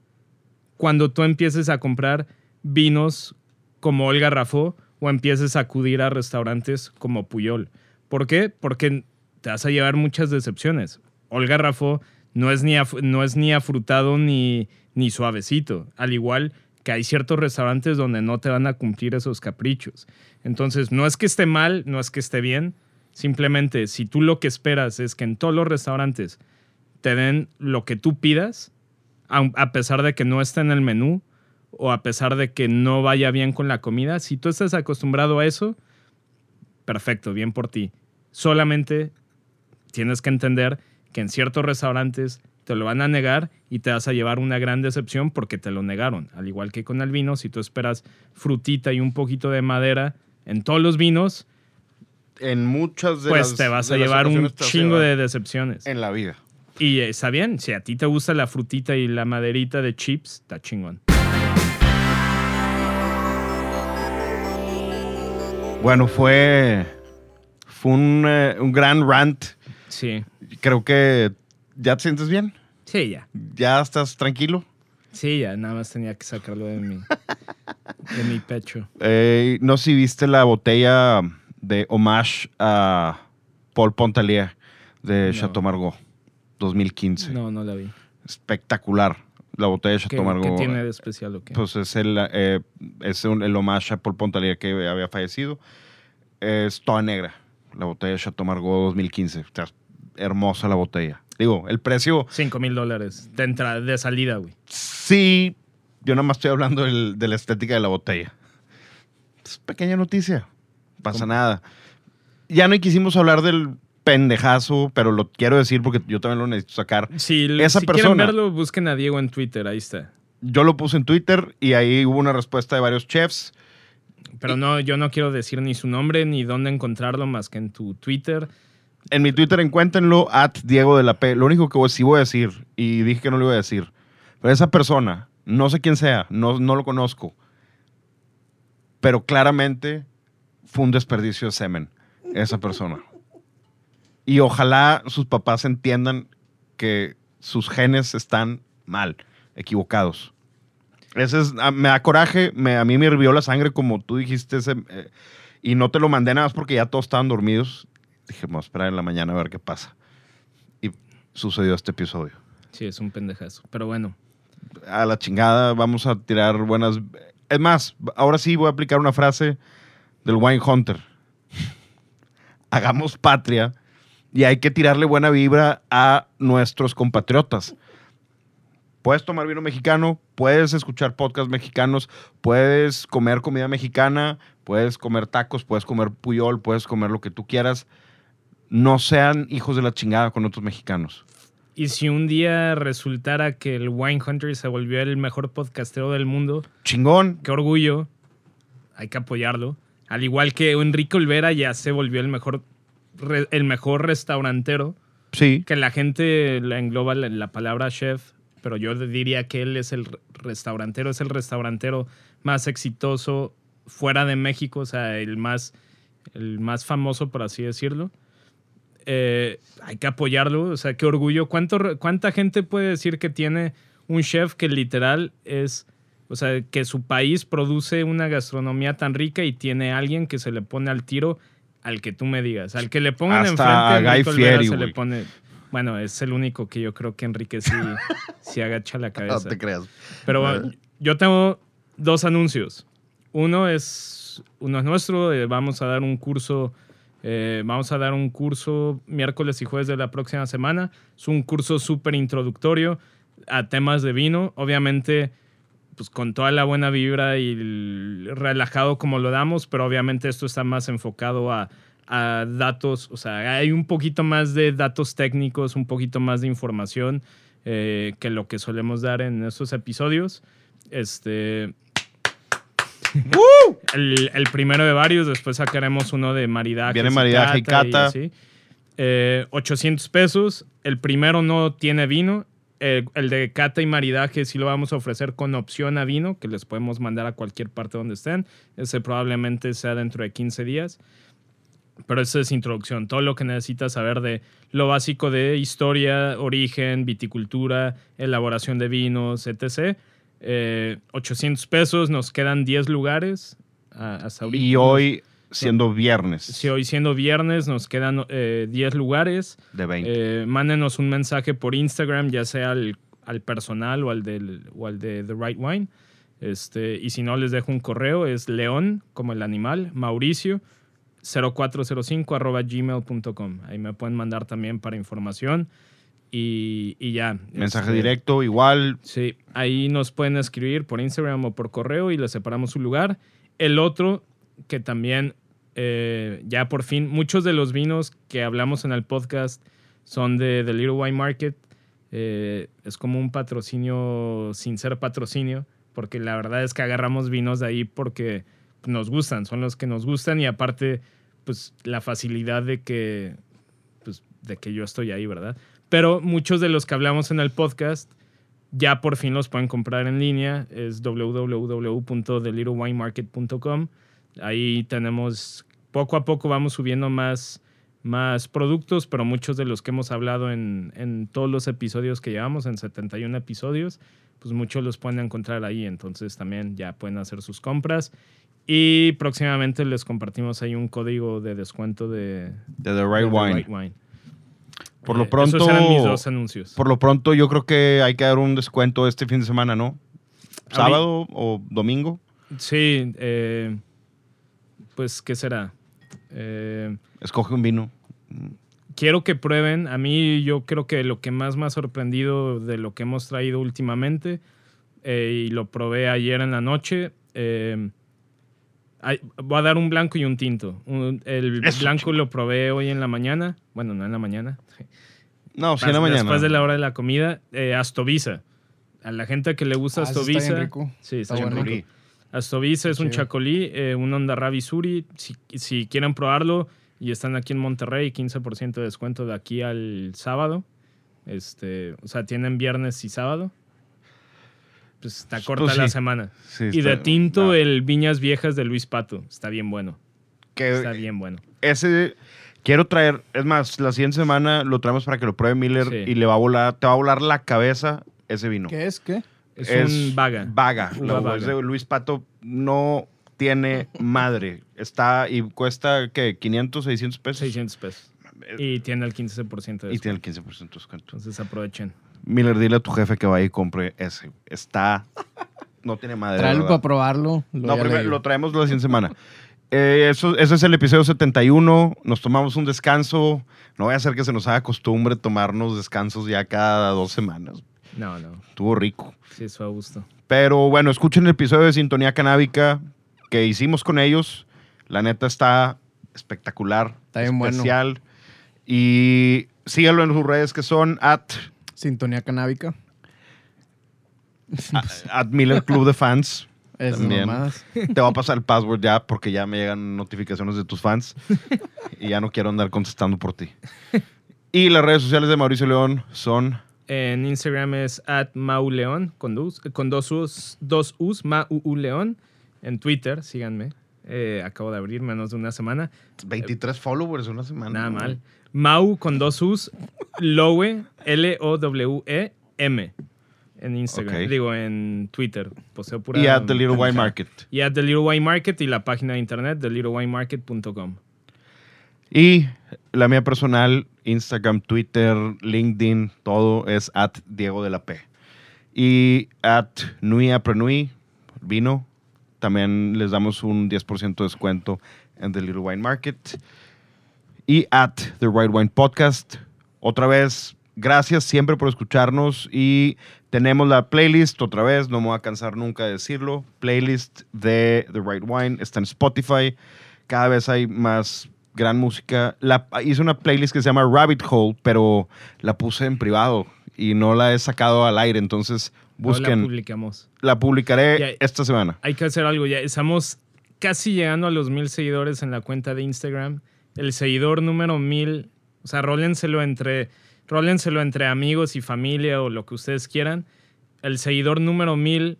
cuando tú empieces a comprar vinos como Olga Rafó o empieces a acudir a restaurantes como Puyol. ¿Por qué? Porque te vas a llevar muchas decepciones. Olga Rafó no es ni, no es ni afrutado ni, ni suavecito, al igual que hay ciertos restaurantes donde no te van a cumplir esos caprichos. Entonces, no es que esté mal, no es que esté bien, simplemente si tú lo que esperas es que en todos los restaurantes te den lo que tú pidas, a pesar de que no esté en el menú o a pesar de que no vaya bien con la comida, si tú estás acostumbrado a eso, perfecto, bien por ti. Solamente tienes que entender que en ciertos restaurantes te lo van a negar y te vas a llevar una gran decepción porque te lo negaron. Al igual que con el vino, si tú esperas frutita y un poquito de madera en todos los vinos, En muchas de pues las- te vas a llevar un chingo de decepciones. En la vida. Y está bien, si a ti te gusta la frutita y la maderita de chips, está chingón. Bueno, fue, fue un, eh, un gran rant. Sí, Creo que ya te sientes bien. sí, ya. Ya estás tranquilo. Sí, ya, nada más tenía que sacarlo de mi, de mi pecho. Eh, no sé si viste la botella de homage a Paul Pontalier de No. Chateau Margaux 2015. No, no la vi. Espectacular la botella de ¿Qué, Chateau qué Margaux. tiene de especial o qué? Pues es el, eh, es un- el homage a Paul Pontalier que había fallecido. Es toda negra, la botella de Chateau Margaux 2015. O sea, hermosa la botella. Digo, el precio, 5 mil dólares de entrada, de salida, güey. sí. Yo nada más estoy hablando del- de la estética de la botella. Es pequeña noticia. Pasa ¿Cómo? nada. Ya no quisimos hablar del pendejazo, pero lo quiero decir porque yo también lo necesito sacar. Si, Esa si persona- quieren verlo, busquen a Diego en Twitter, ahí está. Yo lo puse en Twitter y ahí hubo una respuesta de varios chefs. Pero no, yo no quiero decir ni su nombre ni dónde encontrarlo más que en tu Twitter. En mi Twitter encuéntrenlo, at Diego de la P. Lo único que sí voy a decir, y dije que no lo iba a decir, pero esa persona, no sé quién sea, no, no lo conozco, pero claramente fue un desperdicio de semen, esa persona. Y ojalá sus papás entiendan que sus genes están mal, equivocados. Ese es, a- me da coraje, me- a mí me hirvió la sangre como tú dijiste, ese, eh, y no te lo mandé nada más porque ya todos estaban dormidos. Dije, vamos a esperar en la mañana a ver qué pasa. Y sucedió este episodio. Sí, es un pendejazo. Pero bueno, A la chingada, vamos a tirar buenas... Es más, ahora sí voy a aplicar una frase del Wine Hunter. (laughs) Hagamos patria y hay que tirarle buena vibra a nuestros compatriotas. Puedes tomar vino mexicano, puedes escuchar podcasts mexicanos, puedes comer comida mexicana, puedes comer tacos, puedes comer puyol, puedes comer lo que tú quieras. No sean hijos de la chingada con otros mexicanos. y si un día resultara que el Wine Hunter se volvió el mejor podcastero del mundo, Chingón. qué orgullo, hay que apoyarlo. Al igual que Enrique Olvera ya se volvió el mejor, re- el mejor restaurantero, Sí. que la gente la engloba la, la palabra chef, pero yo diría que él es el re- restaurantero, es el restaurantero más exitoso fuera de México, o sea, el más, el más famoso, por así decirlo. Eh, hay que apoyarlo, o sea, qué orgullo. ¿Cuánto, ¿Cuánta gente puede decir que tiene un chef que literal es, o sea, que su país produce una gastronomía tan rica y tiene alguien que se le pone al tiro al que tú me digas, al que le pongan Hasta enfrente a Guy Fieri, se le pone. Bueno, es el único que yo creo que Enrique sí, (laughs) sí agacha la No cabeza. te creas. Pero bueno, yo tengo dos anuncios. Uno es, uno es nuestro, eh, vamos a dar un curso, eh, vamos a dar un curso miércoles y jueves de la próxima semana. Es un curso súper introductorio a temas de vino. Obviamente, pues con toda la buena vibra y el relajado como lo damos, pero obviamente esto está más enfocado a, a datos, o sea, hay un poquito más de datos técnicos, un poquito más de información eh, que lo que solemos dar en estos episodios. Este. (laughs) el, el primero de varios, después sacaremos uno de maridaje. Viene maridaje y cata. Eh, 800 pesos. El primero no tiene vino. El, el, de cata y maridaje sí lo vamos a ofrecer con opción a vino, que les podemos mandar a cualquier parte donde estén. Ese probablemente sea dentro de 15 días. Pero esa es introducción. Todo lo que necesitas saber de lo básico de historia, origen, viticultura, elaboración de vinos, etc. Eh, 800 pesos, nos quedan 10 lugares hasta ahorita. Y hoy siendo viernes. Sí, hoy siendo viernes nos quedan eh, 10 lugares. De 20. Eh, mándenos un mensaje por Instagram, ya sea al, al personal o al, del, o al de The Right Wine. Este, y si no, les dejo un correo, es león, como el animal, Mauricio, 0405 arroba gmail.com. Ahí me pueden mandar también para información. Y, y ya. Mensaje este, directo, igual. Sí, ahí nos pueden escribir por Instagram o por correo y les separamos su lugar. El otro, que también eh, ya por fin, muchos de los vinos que hablamos en el podcast son de The Little Wine Market. Eh, es como un patrocinio sin ser patrocinio, porque la verdad es que agarramos vinos de ahí porque nos gustan, son los que nos gustan y aparte, pues la facilidad de que, pues, de que yo estoy ahí, ¿verdad? Pero muchos de los que hablamos en el podcast ya por fin los pueden comprar en línea. Es www.thelittlewinemarket.com. Ahí tenemos, poco a poco vamos subiendo más, más productos, pero muchos de los que hemos hablado en, en todos los episodios que llevamos, en 71 episodios, pues muchos los pueden encontrar ahí. Entonces también ya pueden hacer sus compras. Y próximamente les compartimos ahí un código de descuento de, De The Right de The Wine. Right Wine. Por lo Eh, pronto. Esos eran mis dos anuncios. Por lo pronto, yo creo que hay que dar un descuento este fin de semana, ¿no? ¿Sábado o domingo? Sí, eh, pues, ¿qué será? Eh, Escoge un vino. quiero que prueben. A mí yo creo que lo que más me ha sorprendido de lo que hemos traído últimamente, eh, y lo probé ayer en la noche, eh, hay- voy a dar un blanco y un tinto. Un- el Eso, blanco lo probé hoy en la mañana. Bueno, no en la mañana. No, sí, en la mañana. Después de la hora de la comida, eh, Astovisa. A la gente que le gusta Ah, está bien rico. Sí, está, Está bien bueno. rico. Astovisa es un chido. chacolí, eh, un Ondarrabi Suri. Si, si quieren probarlo y están aquí en Monterrey, 15% de descuento de aquí al sábado. Este, o sea, tienen viernes y sábado. Pues está Pues corta sí. la semana. Sí, y está- de tinto, no, el Viñas Viejas de Luis Pato. Está bien bueno. que Está bien bueno. ese quiero traer, es más, la siguiente semana lo traemos para que lo pruebe Miller Sí. y le va a volar, te va a volar la cabeza ese vino. ¿Qué es? ¿Qué? Es, un vaga. Vaga. Uva No, vaga. es de Luis Pato no tiene madre. Está y cuesta, ¿qué? 500, 600 pesos. 600 pesos. Y tiene el 15% de Y tiene descuento. el 15% de descuento. Entonces aprovechen. Miller, dile a tu jefe que vaya y compre ese. Está. No tiene madre. Tráelo para probarlo. lo No, primero lo traemos la siguiente semana. Eh, eso, ese es el episodio 71. Nos tomamos un descanso. No voy a hacer que se nos haga costumbre tomarnos descansos ya cada dos semanas. No, no. Estuvo rico. Sí, eso a gusto. Pero bueno, escuchen el episodio de Sintonía Canábica que hicimos con ellos. La neta está espectacular. Está bien bueno. especial. Y síganlo en sus redes que son at, Sintonía canábica. at Miller Club de Fans. (laughs) Esas También. mamadas. Te va a pasar el password ya porque ya me llegan notificaciones de tus fans y ya no quiero andar contestando por ti. (laughs) Y las redes sociales de Mauricio León son En Instagram es at mauleón con dos, con dos U's, dos U's, Mau León. En Twitter, síganme. Eh, acabo de abrir menos de una semana. 23 followers en una semana. Nada mal. Mau con dos U's, Lowe, L-O-W-E-M. En Instagram. Digo, en Twitter. Poseo pura Y at The Little Wine. Market. Y at The Little Wine Market y la página de internet, thelittlewinemarket.com. Y la mía personal, Instagram, Twitter, LinkedIn, todo es at Diego de la P. Y at Nui Aprenui, vino, también les damos un 10% de descuento en The Little Wine Market. Y at The Right Wine Podcast. Otra vez, gracias siempre por escucharnos y tenemos la playlist, otra vez, no me voy a cansar nunca de decirlo, playlist de The Right Wine, está en Spotify. Cada vez hay más gran música. La, hice una playlist que se llama Rabbit Hole, pero la puse en privado y no la he sacado al aire. Entonces, No la busquen. publicamos. la publicaré Ya. esta semana. Hay que hacer algo ya. Estamos casi llegando a los mil seguidores en la cuenta de Instagram. El seguidor número mil, o sea, rólenselo entre, rólenselo entre amigos y familia o lo que ustedes quieran. El seguidor número mil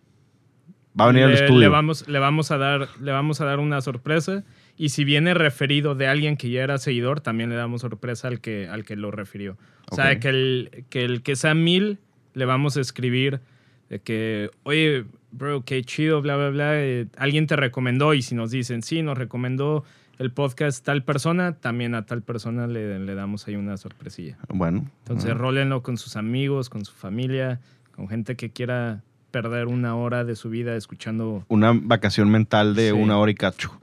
Va a venir al estudio. le vamos, le, vamos a dar, le vamos a dar una sorpresa. Y si viene referido de alguien que ya era seguidor, también le damos sorpresa al que, al que lo refirió. O sea, que el, que el que sea mil, le vamos a escribir de que, oye, bro, qué chido, bla, bla, bla. eh, alguien te recomendó y si nos dicen, sí, nos recomendó el podcast tal persona, también a tal persona le, le damos ahí una sorpresilla. Bueno. Entonces, ah, rólenlo con sus amigos, con su familia, con gente que quiera perder una hora de su vida escuchando una vacación mental de Sí. una hora y cacho.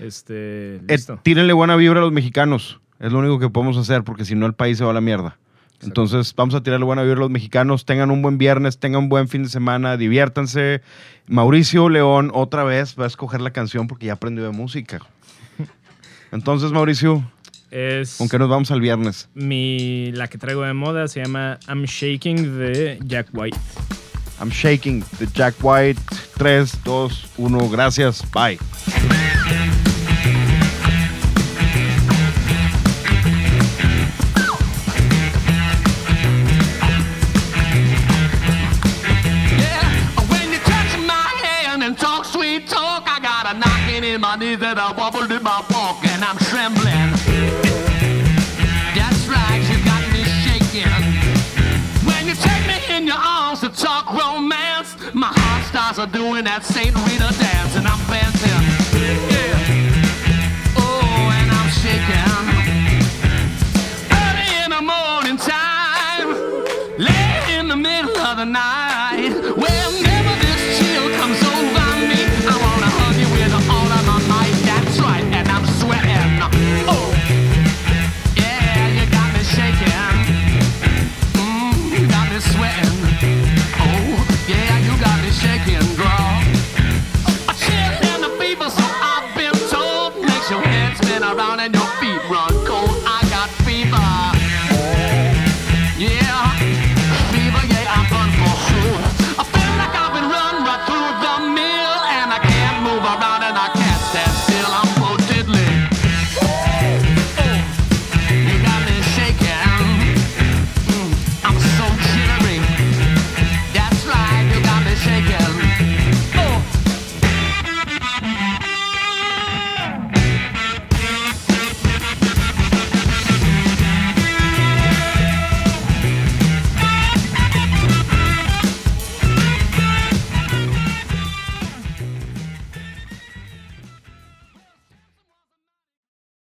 Este Eh, tírenle buena vibra a los mexicanos. Es lo único que podemos hacer porque si no el país se va a la mierda. Entonces vamos a tirarle buena vibra a los mexicanos. Tengan un buen viernes, tengan un buen fin de semana, diviértanse. Mauricio León otra vez va a escoger la canción porque ya aprendió de música. (laughs) Entonces, Mauricio, es ¿con qué nos vamos al viernes? mi la que traigo de moda se llama I'm Shaking de Jack White. I'm Shaking de Jack White. 3, 2, 1. Gracias. Bye. Knocking in my knees wobble in my walk, and I'm trembling. That's right, you got me shaking. When you take me in your arms to talk romance, my heart starts doing that Saint Rita dance, and I'm dancing.